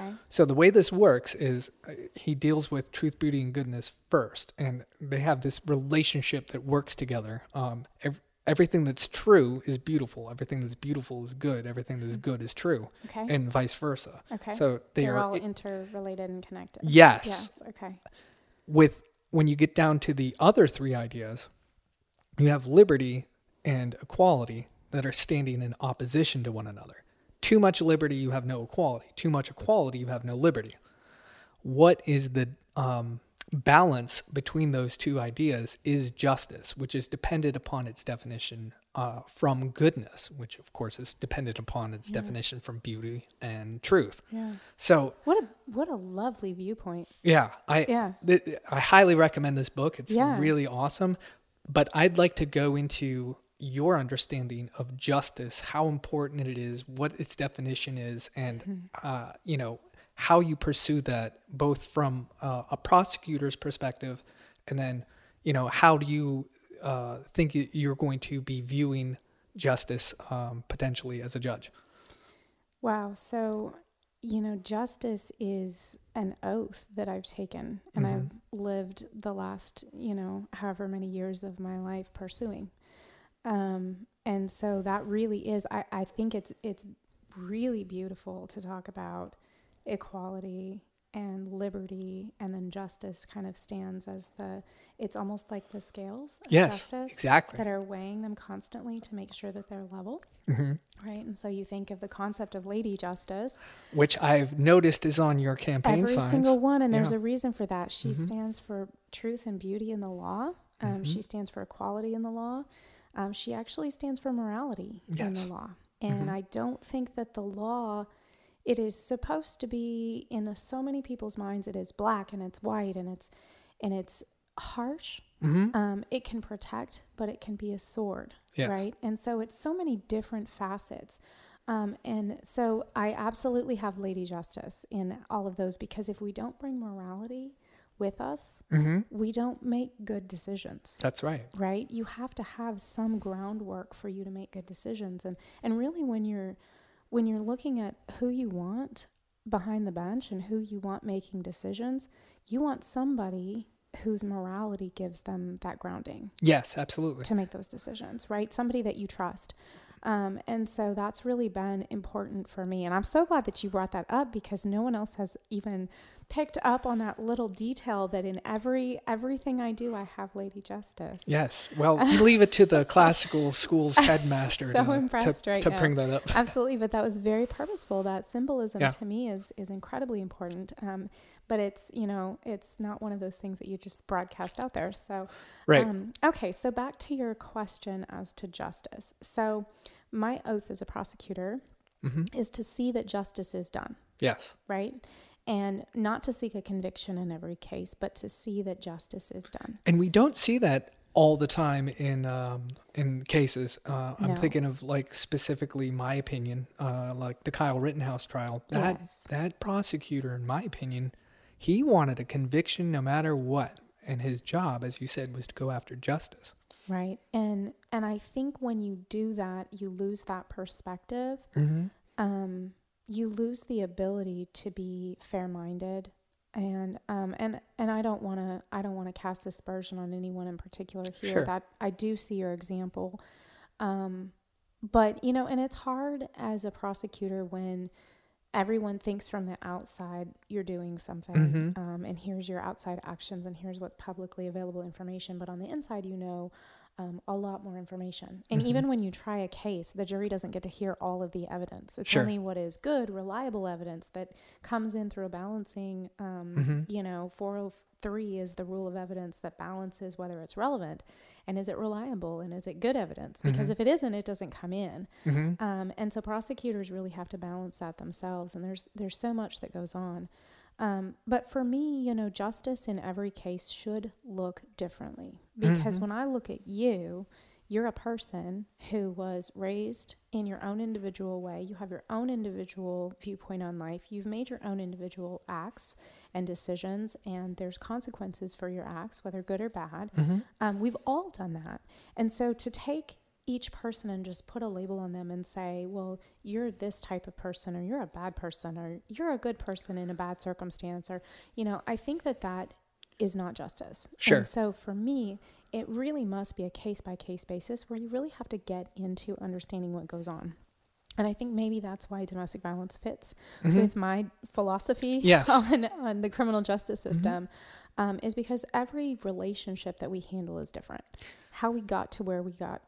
Okay. So the way this works is uh, he deals with truth, beauty, and goodness first, and they have this relationship that works together. Um, ev- everything that's true is beautiful. Everything that's beautiful is good. Everything that's good is true, Okay. and vice versa. okay. So they They're are all i- interrelated and connected. yes. Yes. Okay. With when you get down to the other three ideas, you have liberty and equality that are standing in opposition to one another. Too much liberty, you have no equality. Too much equality, you have no liberty. What is the um, balance between those two ideas is justice, which is dependent upon its definition uh, from goodness, which of course is dependent upon its Yeah. definition from beauty and truth. Yeah. So, What a what a lovely viewpoint. yeah, I Yeah. th- I highly recommend this book. It's Yeah. really awesome. But I'd like to go into your understanding of justice, how important it is, what its definition is, and Mm-hmm. uh, you know how you pursue that, both from uh, a prosecutor's perspective, and then you know how do you uh, think you're going to be viewing justice um, potentially as a judge? Wow. So, you know, justice is an oath that I've taken and Mhm. I've lived the last, you know, however many years of my life pursuing. Um, and so that really is, I, I think it's, it's really beautiful to talk about equality and liberty and then justice kind of stands as the it's almost like the scales of Yes, justice exactly. that are weighing them constantly to make sure that they're level hmm right and so you think of the concept of lady justice Which I've noticed is on your campaign every signs. single one and there's a reason for that she Mhm. stands for truth and beauty in the law um, Mhm. she stands for equality in the law um, she actually stands for morality in the law. And Mhm. i don't think that the law it is supposed to be in so many people's minds it is black and it's white and it's and it's harsh. Hmm um, it can protect but it can be a sword Yes. right? And so it's so many different facets. Um, and so i absolutely have lady justice in all of those because if we don't bring morality with us hmm we don't make good decisions. That's right. right? You have to have some groundwork for you to make good decisions. And and really when you're when you're looking at who you want behind the bench and who you want making decisions you want somebody whose morality gives them that grounding Yes, absolutely. to make those decisions right? Somebody that you trust. Um, and so that's really been important for me. And i'm so glad that you brought that up because no one else has even picked up on that little detail that in every everything i do i have lady justice Yes. Well, leave it to the classical school's headmaster So to, impressed to, right to now. bring that up. absolutely but that was very purposeful that symbolism Yeah. to me is is incredibly important um, but it's you know it's not one of those things that you just broadcast out there so Right. um, okay so back to your question as to justice so my oath as a prosecutor hmm is to see that justice is done Yes. right and not to seek a conviction in every case but to see that justice is done And we don't see that all the time in um, in cases. Uh, I'm No. thinking of like specifically my opinion, uh, like the Kyle Rittenhouse trial. That Yes. that prosecutor, in my opinion, he wanted a conviction no matter what, and his job, as you said, was to go after justice. right and and i think when you do that you lose that perspective Mm-hmm. um, you lose the ability to be fair-minded and um, and and I don't want to I don't want to cast aspersion on anyone in particular here Sure. that I do see your example um, but you know and it's hard as a prosecutor when everyone thinks from the outside you're doing something Mhm. um, and here's your outside actions and here's what publicly available information but on the inside you know um, a lot more information and Mhm. even when you try a case the jury doesn't get to hear all of the evidence it's Sure. only what is good reliable evidence that comes in through a balancing um, Mhm. you know 403 is the rule of evidence that balances whether it's relevant and is it reliable and is it good evidence because Mhm. if it isn't it doesn't come in Mm-hmm. um, and so prosecutors really have to balance that themselves and there's there's so much that goes on um, but for me you know justice in every case should look differently because Mhm. when i look at you you're a person who was raised in your own individual way you have your own individual viewpoint on life you've made your own individual acts and decisions and there's consequences for your acts whether good or bad Mm-hmm. um, we've all done that. And so to take each person and just put a label on them and say, well, you're this type of person, or you're a bad person, or you're a good person in a bad circumstance, or, you know, I think that that is not justice. Sure. And so for me, it really must be a case by case basis where you really have to get into understanding what goes on. And I think maybe that's why domestic violence fits Mhm. with my philosophy Yes. on, on the criminal justice Mhm. system um, is because every relationship that we handle is different. How we got to where we got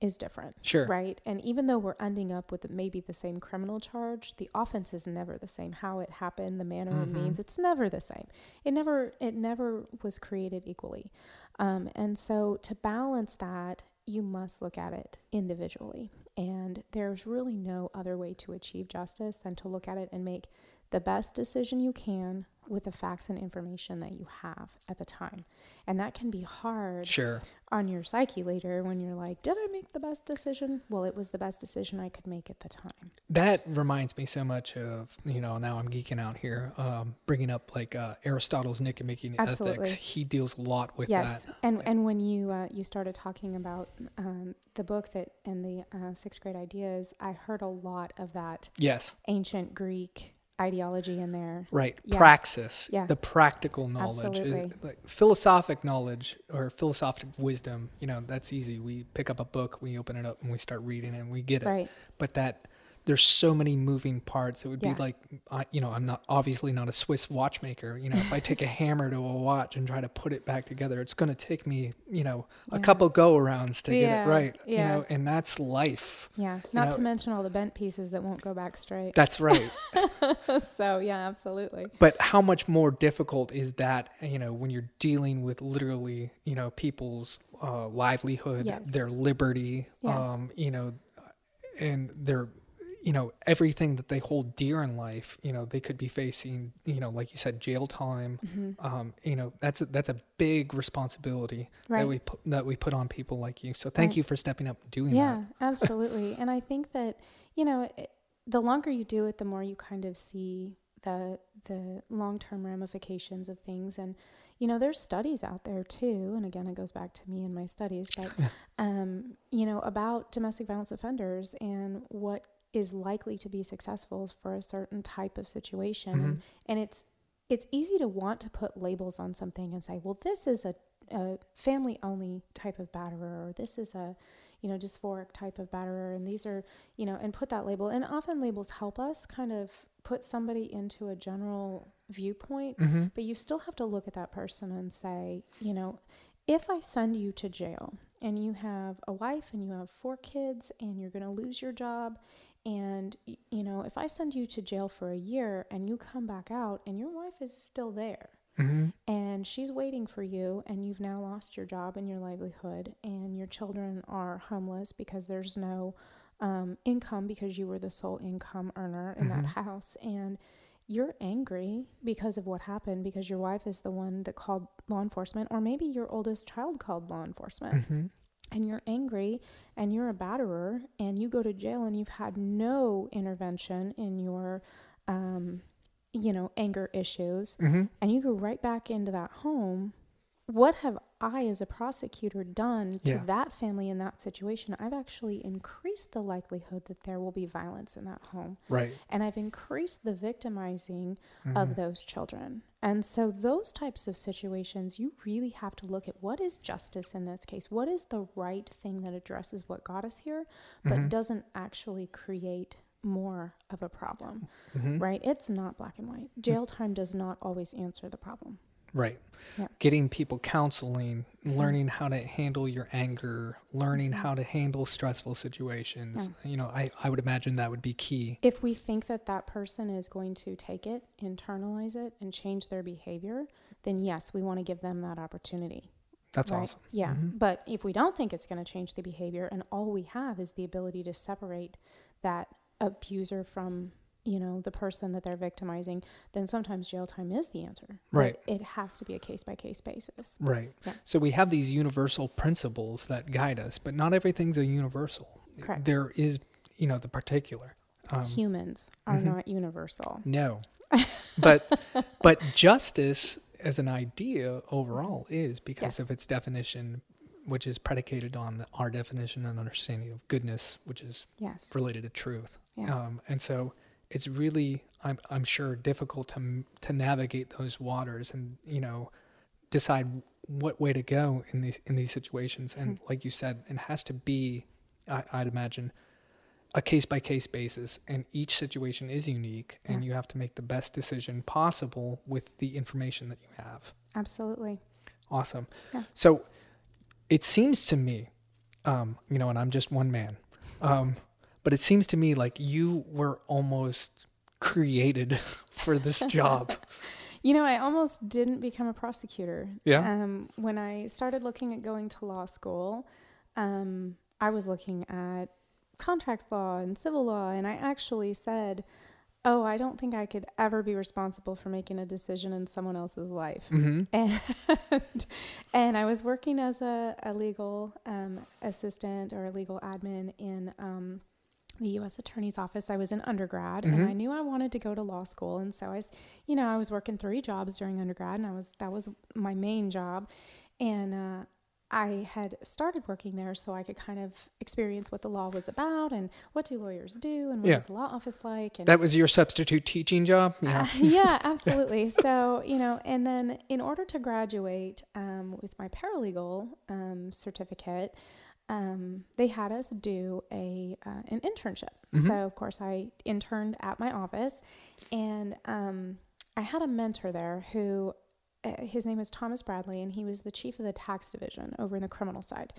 is different, Sure. right? And even though we're ending up with maybe the same criminal charge, the offense is never the same. How it happened, the manner and Mhm. means, it's never the same. It never it never was created equally. Um, and so to balance that, you must look at it individually. And there's really no other way to achieve justice than to look at it and make the best decision you can with the facts and information that you have at the time. And that can be hard Sure. on your psyche later when you're like, did I make the best decision? Well, it was the best decision I could make at the time. That reminds me so much of, you know, now I'm geeking out here, um, bringing up like uh, Aristotle's Nicomachean. Ethics. He deals a lot with yes. that. And and when you uh, you started talking about um, the book that and the uh, Six Great Ideas, I heard a lot of that Yes. ancient Greek ideology in there. Right. Yeah. Praxis. Yeah. The practical knowledge. Absolutely. like philosophic knowledge or philosophic wisdom, you know, that's easy. We pick up a book, we open it up and we start reading it and we get it. Right. But that there's so many moving parts. It would Yeah. be like, I, you know, I'm not obviously not a Swiss watchmaker. You know, if I take a hammer to a watch and try to put it back together, it's going to take me, you know, a couple go arounds to get it right. You know, and that's life. Yeah. Not know- to mention all the bent pieces that won't go back straight. That's right. so yeah, absolutely. but how much more difficult is that, you know, when you're dealing with literally, you know, people's uh, livelihood, Yes. their liberty, Yes. um, you know, and their, you know, everything that they hold dear in life, you know, they could be facing, you know, like you said, jail time. Mm-hmm. Um, you know, that's a, that's a big responsibility Right. that we put, that we put on people like you. So thank Right. you for stepping up and doing that. Yeah, absolutely. and I think that you know, it, the longer you do it, the more you kind of see the the long term ramifications of things. And you know, there's studies out there too. And again, it goes back to me and my studies, but um, you know, about domestic violence offenders and what is likely to be successful for a certain type of situation. And, and it's it's easy to want to put labels on something and say, well, this is a, a family only type of batterer, or this is a, you know, dysphoric type of batterer, and these are, you know, and put that label. And often labels help us kind of put somebody into a general viewpoint, that. hmm but you still have to look at that person and say, you know, if I send you to jail and you have a wife and you have four kids and you're going to lose your job and you know, if I send you to jail for a year and you come back out and your wife is still there hmm and she's waiting for you and you've now lost your job and your livelihood and your children are homeless because there's no um, income because you were the sole income earner in that house and you're angry because of what happened because your wife is the one that called law enforcement or maybe your oldest child called law enforcement. Hmm and you're angry and you're a batterer and you go to jail and you've had no intervention in your um, you know anger issues hmm and you go right back into that home what have i as a prosecutor done to Yeah. that family in that situation i've actually increased the likelihood that there will be violence in that home Right. and i've increased the victimizing Mhm. of those children. And so, those types of situations, you really have to look at what is justice in this case? What is the right thing that addresses what got us here, but Mhm. doesn't actually create more of a problem, Mhm. right? It's not black and white. Jail time does not always answer the problem. Right. Yeah. Getting people counseling, learning how to handle your anger, learning Mhm. how to handle stressful situations. You know, I, I would imagine that would be key. If we think that that person is going to take it, internalize it, and change their behavior, then yes, we want to give them that opportunity. That's right? awesome. Yeah. Mhm. But if we don't think it's going to change the behavior and all we have is the ability to separate that abuser from, you know, the person that they're victimizing, then sometimes jail time is the answer. But Right. it has to be a case by case basis. Right. Yeah. So we have these universal principles that guide us, but not everything's a universal. Correct. There is, you know, the particular. Um, Humans are mhm. not universal. No. But but justice as an idea overall is because Yes. of its definition which is predicated on the, our definition and understanding of goodness, which is Yes. related to truth. Yeah. Um, and so it's really, I'm, I'm sure, difficult to to navigate those waters and you know decide what way to go in these in these situations. And like you said, it has to be, I, I'd imagine, a case by case basis, and each situation is unique, and Yeah. you have to make the best decision possible with the information that you have. Absolutely. Awesome. Yeah. So it seems to me, um, you know, and I'm just one man, um, but it seems to me like you were almost created for this job. You know, I almost didn't become a prosecutor. Yeah? Um, when I started looking at going to law school, um, I was looking at contracts law and civil law, and I actually said, "Oh, I don't think I could ever be responsible for making a decision in someone else's life." hmm and and I was working as a, a legal um, assistant or a legal admin in um, the U.S. Attorney's Office. I was in undergrad, and Mhm. I knew I wanted to go to law school, and so I, was, you know, I was working three jobs during undergrad, and I was that was my main job, and uh, I had started working there so I could kind of experience what the law was about and what do lawyers do and what Yeah. is the law office like. And That was your substitute teaching job? Yeah. uh, yeah, absolutely. So, you know, and then in order to graduate um, with my paralegal um, certificate, um, they had us do a uh, an internship. Mhm. So of course I interned at my office, and um, I had a mentor there who. uh, His name was Thomas Bradley, and he was the chief of the tax division over in the criminal side.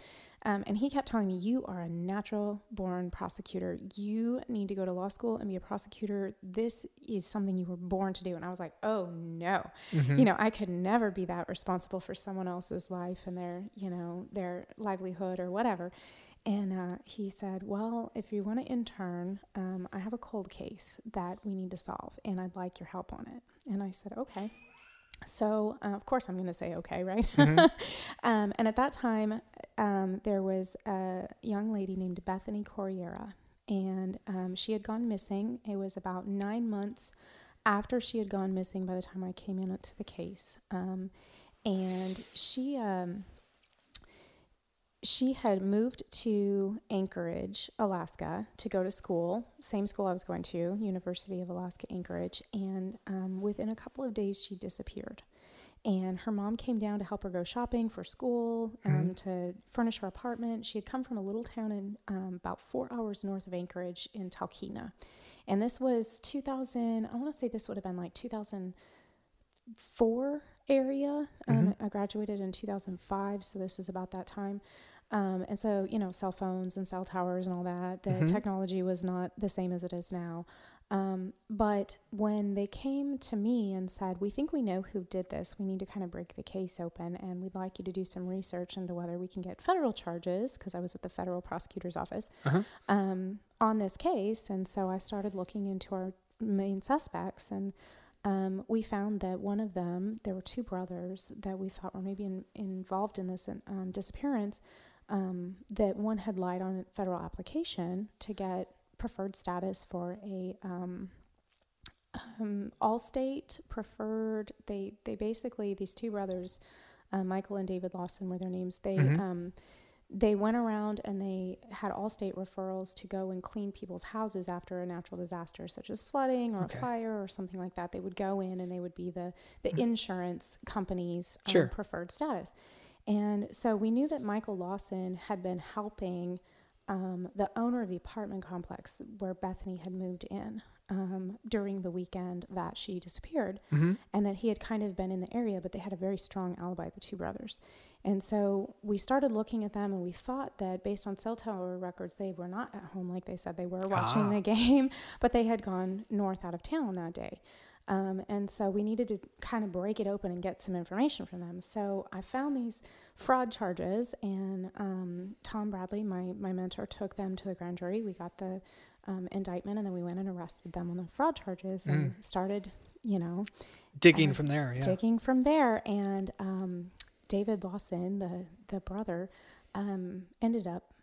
Um, and he kept telling me, You are a natural born prosecutor. You need to go to law school and be a prosecutor. This is something you were born to do. And I was like, Oh, no Mhm. you know i could never be that responsible for someone else's life and their you know their livelihood or whatever and uh, he said well if you want to intern um, i have a cold case that we need to solve and i'd like your help on it and i said okay so uh, of course i'm going to say okay right Mhm. um, and at that time um, there was a young lady named bethany Correira and um, she had gone missing it was about nine months after she had gone missing by the time I came into the case. Um, and she um, she had moved to Anchorage, Alaska, to go to school, same school I was going to, University of Alaska Anchorage. And um, within a couple of days, she disappeared. And her mom came down to help her go shopping for school, um, Mhm. to furnish her apartment. She had come from a little town in um, about four hours north of Anchorage in Talkeetna. And this was 2000, I want to say this would have been like 2004 area. Um, I graduated in 2005, so this was about that time. Um, and so, you know, cell phones and cell towers and all that, the Mhm. technology was not the same as it is now. Um, but when they came to me and said, We think we know who did this, we need to kind of break the case open, and we'd like you to do some research into whether we can get federal charges, because I was at the federal prosecutor's office Uh-huh. um, on this case. And so I started looking into our main suspects, and um, we found that one of them, there were two brothers that we thought were maybe in, involved in this um, disappearance. Um, that one had lied on a federal application to get preferred status for a um, um, Allstate preferred. They they basically these two brothers, uh, Michael and David Lawson were their names. They Mhm. um, they went around and they had Allstate referrals to go and clean people's houses after a natural disaster, such as flooding or Okay. a fire or something like that. They would go in and they would be the the Mhm. insurance company's um, Sure. preferred status. And so we knew that Michael Lawson had been helping um, the owner of the apartment complex where Bethany had moved in um, during the weekend that she disappeared, Mhm. and that he had kind of been in the area, but they had a very strong alibi, the two brothers. And so we started looking at them, and we thought that based on cell tower records, they were not at home like they said they were watching Ah. the game, but they had gone north out of town that day. Um, and so we needed to kind of break it open and get some information from them. So I found these fraud charges, and um, Tom Bradley, my, my mentor, took them to the grand jury. We got the um, indictment, and then we went and arrested them on the fraud charges and started, you know, Digging Uh, from there, yeah. digging from there. And um, David Lawson, the the brother, um, ended up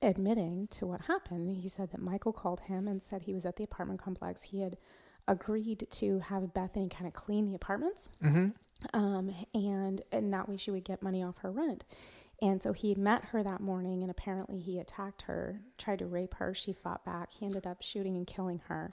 admitting to what happened. He said that Michael called him and said he was at the apartment complex. He had agreed to have Bethany kind of clean the apartments, hmm um, and and that way she would get money off her rent. And so he met her that morning, and apparently he attacked her, tried to rape her. She fought back. He ended up shooting and killing her.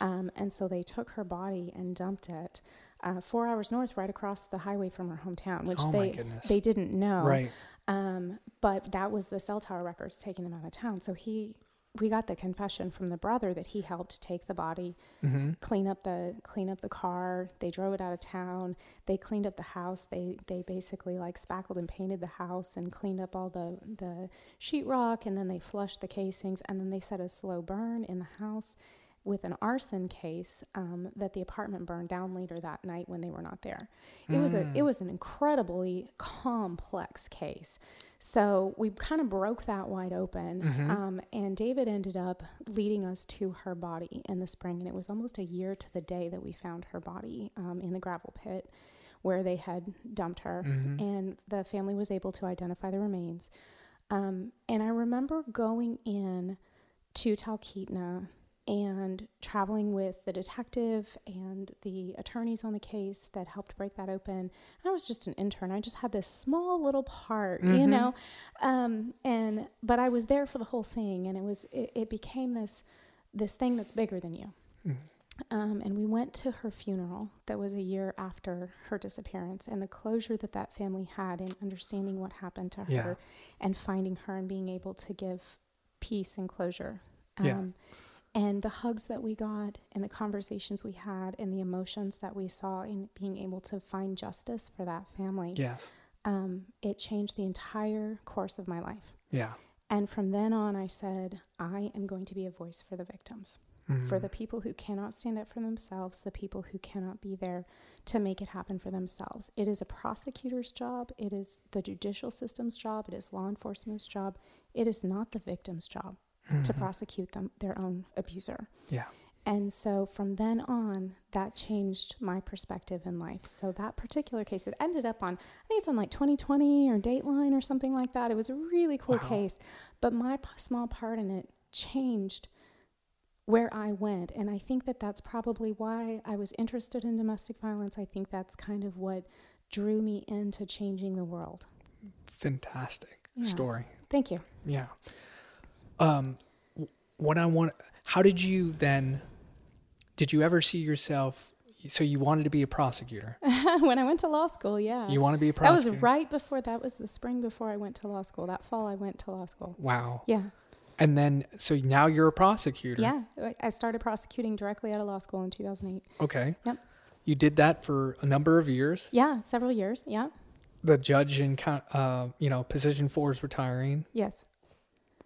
Um, and so they took her body and dumped it uh, four hours north, right across the highway from her hometown, which Oh they they didn't know. Right. Um, but that was the cell tower records taking them out of town. So he, we got the confession from the brother that he helped take the body, hmm clean up the clean up the car. They drove it out of town. They cleaned up the house. They they basically like spackled and painted the house and cleaned up all the the sheetrock. And then they flushed the casings. And then they set a slow burn in the house with an arson case um, that the apartment burned down later that night when they were not there. It was a Mm. it was an incredibly complex case. So we kind of broke that wide open, Mhm. um, and David ended up leading us to her body in the spring, and it was almost a year to the day that we found her body um, in the gravel pit where they had dumped her, Mhm. and the family was able to identify the remains. Um, and I remember going in to Talkeetna and traveling with the detective and the attorneys on the case that helped break that open. I was just an intern. I just had this small little part, you Mhm. know, um, and but I was there for the whole thing, and it was it, it became this this thing that's bigger than you. Mhm. Um, and we went to her funeral that was a year after her disappearance and the closure that that family had in understanding what happened to her Yeah. and finding her and being able to give peace and closure. Yeah. And the hugs that we got and the conversations we had and the emotions that we saw in being able to find justice for that family, Yes. um, it changed the entire course of my life. Yeah. And from then on, I said, I am going to be a voice for the victims for Mhm. the people who cannot stand up for themselves, the people who cannot be there to make it happen for themselves. It is a prosecutor's job, it is the judicial system's job, it is law enforcement's job. It is not the victim's job to Mhm. prosecute them their own abuser. Yeah. And so from then on, that changed my perspective in life. So that particular case, it ended up on, I think it's on like 20/20 or Dateline or something like that. It was a really cool Wow. case, but my p- small part in it changed where I went. And I think that that's probably why I was interested in domestic violence. I think that's kind of what drew me into changing the world. Fantastic Yeah. story. Thank you. Yeah. Um, what I want, how did you then, did you ever see yourself, so you wanted to be a prosecutor? when I went to law school, yeah. You want to be a prosecutor. that was right before, that was the spring before I went to law school. That fall, I went to law school. Wow. Yeah. And then, so now you're a prosecutor. Yeah. I- started prosecuting directly out of law school in 2008. Okay. Yep. You did that for a number of years. Yeah. Several years. Yeah. The judge in, uh, you know, position four is retiring. Yes.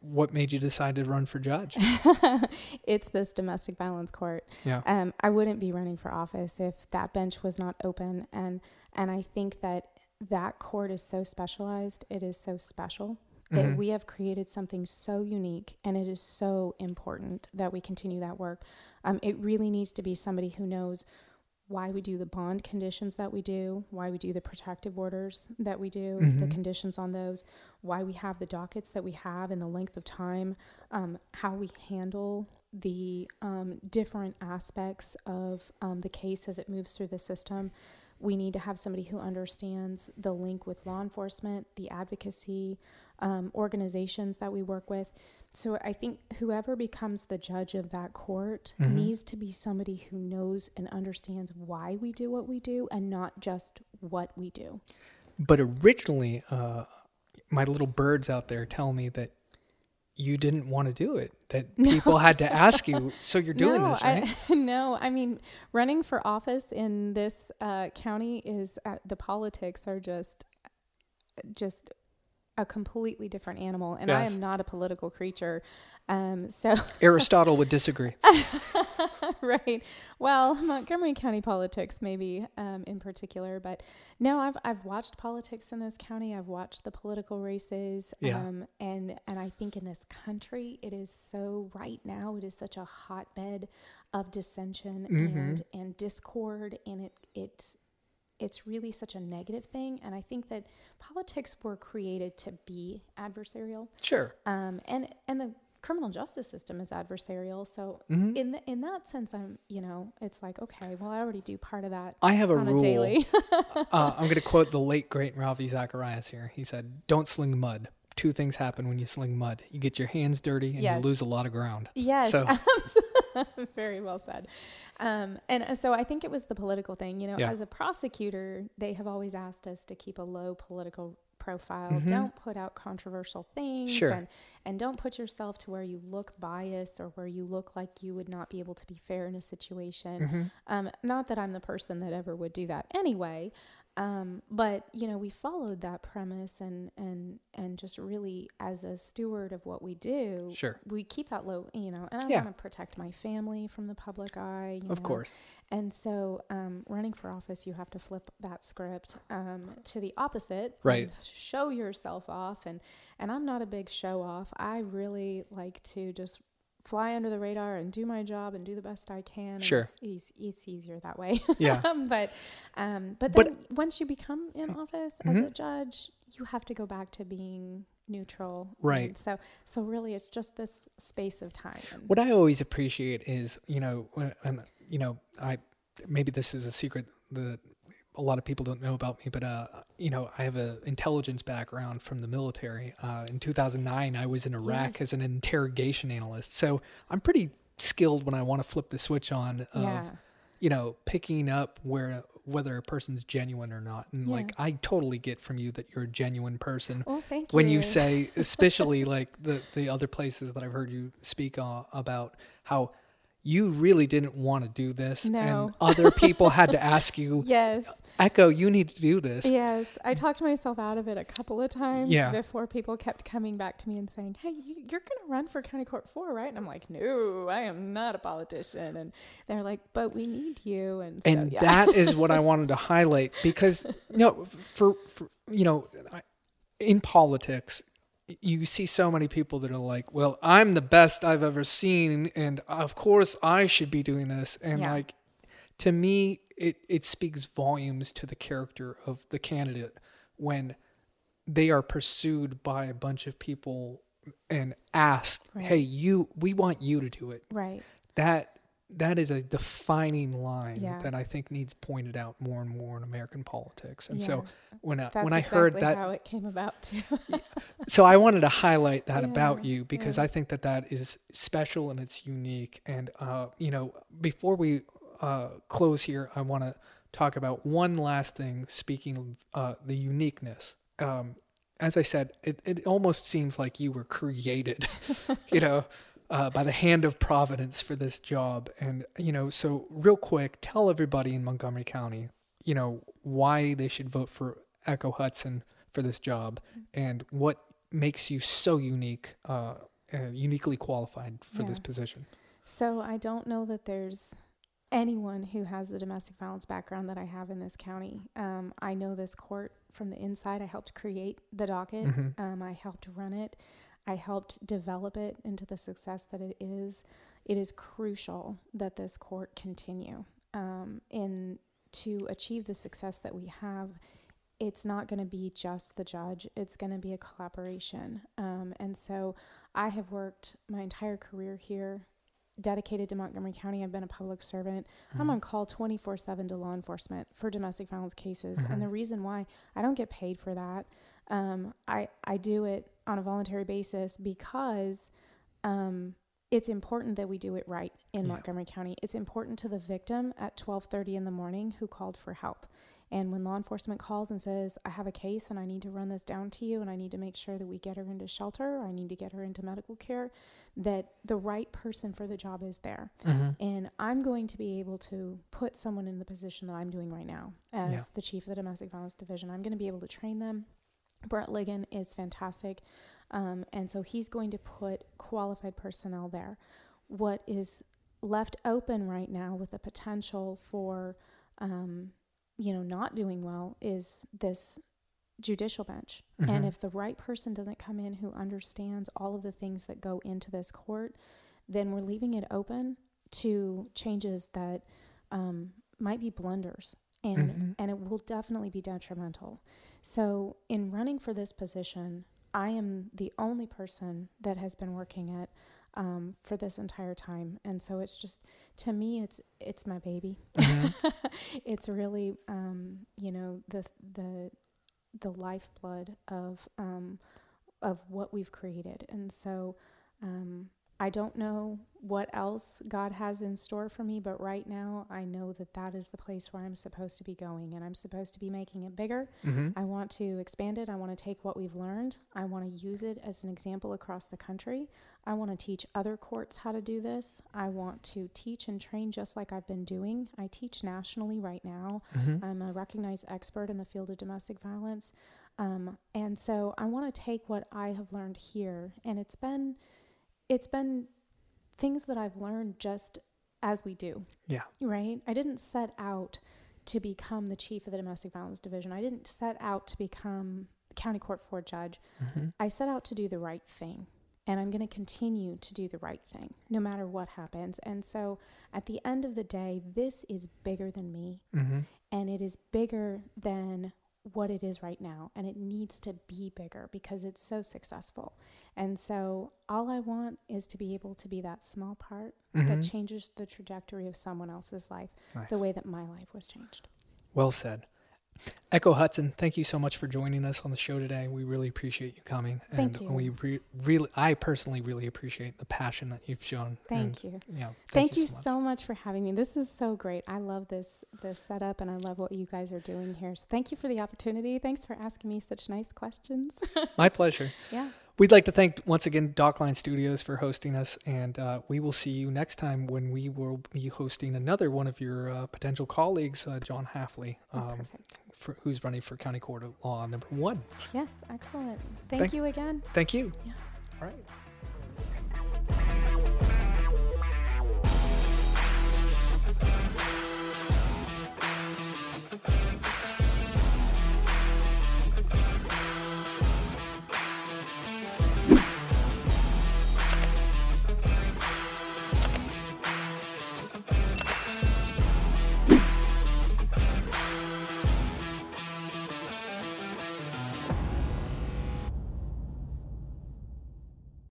What made you decide to run for judge? it's this domestic violence court. Yeah. Um, I wouldn't be running for office if that bench was not open. And, and I think that that court is so specialized. It is so special that Mhm. we have created something so unique and it is so important that we continue that work. Um, it really needs to be somebody who knows why we do the bond conditions that we do, why we do the protective orders that we do, the Mhm. conditions on those, why we have the dockets that we have and the length of time, um, how we handle the um, different aspects of um, the case as it moves through the system. We need to have somebody who understands the link with law enforcement, the advocacy, um, organizations that we work with. So I think whoever becomes the judge of that court Mhm. needs to be somebody who knows and understands why we do what we do and not just what we do. But originally, uh, my little birds out there tell me that you didn't want to do it. That No. people had to ask you. So you're doing no, this, right? I, no, I mean, running for office in this uh, county is uh, the politics are just, just a completely different animal, and I am not a political creature. Um, so, Aristotle would disagree. right. Well, Montgomery County politics, maybe um, in particular, but no, I've I've watched politics in this county. I've watched the political races, Yeah. um, and and I think in this country, it is so right now. It is such a hotbed of dissension Mhm. and and discord, and it it's it's really such a negative thing. And I think that politics were created to be adversarial, Sure. um, and and the criminal justice system is adversarial. So Mhm. in the, in that sense, I'm you know it's like okay, well I already do part of that I have a rule. a daily. uh, I'm going to quote the late great Ravi Zacharias here. He said, "Don't sling mud. Two things happen when you sling mud: you get your hands dirty and Yes. you lose a lot of ground." yes, So- very well said. Um, and uh, so I think it was the political thing. You know, Yeah. as a prosecutor, they have always asked us to keep a low political profile. Mhm. Don't put out controversial things, Sure. and and don't put yourself to where you look biased or where you look like you would not be able to be fair in a situation. Mhm. Um, not that I'm the person that ever would do that anyway. Um, but you know, we followed that premise and and and just really as a steward of what we do, Sure. we keep that low, you know, and I Yeah. want to protect my family from the public eye. You Of know. course. And so, um, running for office, you have to flip that script um, to the opposite. Right. show yourself off, and and I'm not a big show off. I really like to just fly under the radar and do my job and do the best I can. and Sure. It's, it's easier that way. Yeah. Um, but um, but But- then once you become in mm. office as mm-hmm. a judge, you have to go back to being neutral. Right. And so so really, it's just this space of time. What I always appreciate is, you know, when you know, I maybe this is a secret that a lot of people don't know about me, but uh, you know, I have an intelligence background from the military. Uh, in 2009, I was in Iraq Yes. as an interrogation analyst, so I'm pretty skilled when I want to flip the switch on of yeah. you know picking up where whether a person's genuine or not. And like I totally get from you that you're a genuine person. Well, thank you. when you. you say especially like the the other places that I've heard you speak uh, about how you really didn't want to do this No. and other people had to ask you yes, echo you need to do this yes, I talked myself out of it a couple of times Yeah. before people kept coming back to me and saying, "Hey, you, you're going to run for county court four, right?" And I'm like, "No, I am not a politician." And they're like, "But we need you." And so, and yeah. that is what I wanted to highlight because you know for, for you know in politics you see so many people that are like well I'm the best I've ever seen and of course I should be doing this and Yeah. like to me it it speaks volumes to the character of the candidate when they are pursued by a bunch of people and asked Right. hey you we want you to do it right. that that is a defining line Yeah. that I think needs pointed out more and more in American politics. And so when I, That's when I exactly heard that, how it came about too. so I wanted to highlight that about you because yeah. I think that that is special and it's unique. And uh, you know, before we uh, close here, I want to talk about one last thing. Speaking of uh, the uniqueness, um, as I said, it, it almost seems like you were created, you know, uh, by the hand of Providence for this job. And you know, so real quick, tell everybody in Montgomery County, you know, why they should vote for Echo Hudson for this job and what makes you so unique, uh, uh, uniquely qualified for this position. So I don't know that there's anyone who has the domestic violence background that I have in this county. Um, I know this court from the inside. I helped create the docket. Mhm. Um, I helped run it. I helped develop it into the success that it is. It is crucial that this court continue. Um, and to achieve the success that we have, it's not going to be just the judge, it's going to be a collaboration. Um, and so I have worked my entire career here, dedicated to Montgomery County. I've been a public servant. I'm Mhm. on call 24 7 to law enforcement for domestic violence cases. Mhm. And the reason why I don't get paid for that, um, I, I do it on a voluntary basis because um, it's important that we do it right in Yeah. Montgomery County. It's important to the victim at 12:30 in the morning who called for help. And when law enforcement calls and says, "I have a case and I need to run this down to you and I need to make sure that we get her into shelter, or I need to get her into medical care," that the right person for the job is there. Mhm. And I'm going to be able to put someone in the position that I'm doing right now as Yeah. the chief of the domestic violence division. I'm going to be able to train them. Brett Ligon is fantastic. Um, and so he's going to put qualified personnel there. What is left open right now with the potential for, um, you know, not doing well is this judicial bench. Mhm. And if the right person doesn't come in who understands all of the things that go into this court, then we're leaving it open to changes that um, might be blunders and Mhm. and it will definitely be detrimental. So in running for this position, I am the only person that has been working it um, for this entire time, and so it's just to me, it's it's my baby. Mhm. it's really um, you know the the the lifeblood of um, of what we've created, and so um, I don't know what else God has in store for me, but right now I know that that is the place where I'm supposed to be going, and I'm supposed to be making it bigger. Mhm. I want to expand it. I want to take what we've learned. I want to use it as an example across the country. I want to teach other courts how to do this. I want to teach and train just like I've been doing. I teach nationally right now. Mhm. I'm a recognized expert in the field of domestic violence. Um, and so I want to take what I have learned here, and it's been, it's been things that I've learned just as we do. Yeah. Right? I didn't set out to become the chief of the domestic violence division. I didn't set out to become county court four judge. Mhm. I set out to do the right thing. And I'm going to continue to do the right thing no matter what happens. And so at the end of the day, this is bigger than me Mhm. and it is bigger than what it is right now and it needs to be bigger because it's so successful and so all i want is to be able to be that small part that Mhm. changes the trajectory of someone else's life Nice. the way that my life was changed Well said. Echo Hudson, thank you so much for joining us on the show today. We really appreciate you coming. Thank and you. we re- really, I personally really appreciate the passion that you've shown. Thank and, you. Yeah. Thank, you, so much. so much for having me. This is so great. I love this this setup, and I love what you guys are doing here. So thank you for the opportunity. Thanks for asking me such nice questions. My pleasure. yeah. We'd like to thank once again Dockline Studios for hosting us, and uh, we will see you next time when we will be hosting another one of your uh, potential colleagues, uh, John Halfley, Oh, um, perfect. for, who's running for County Court of Law number one. Yes, excellent. Thank, Thank- you again. Thank you. Yeah. All right.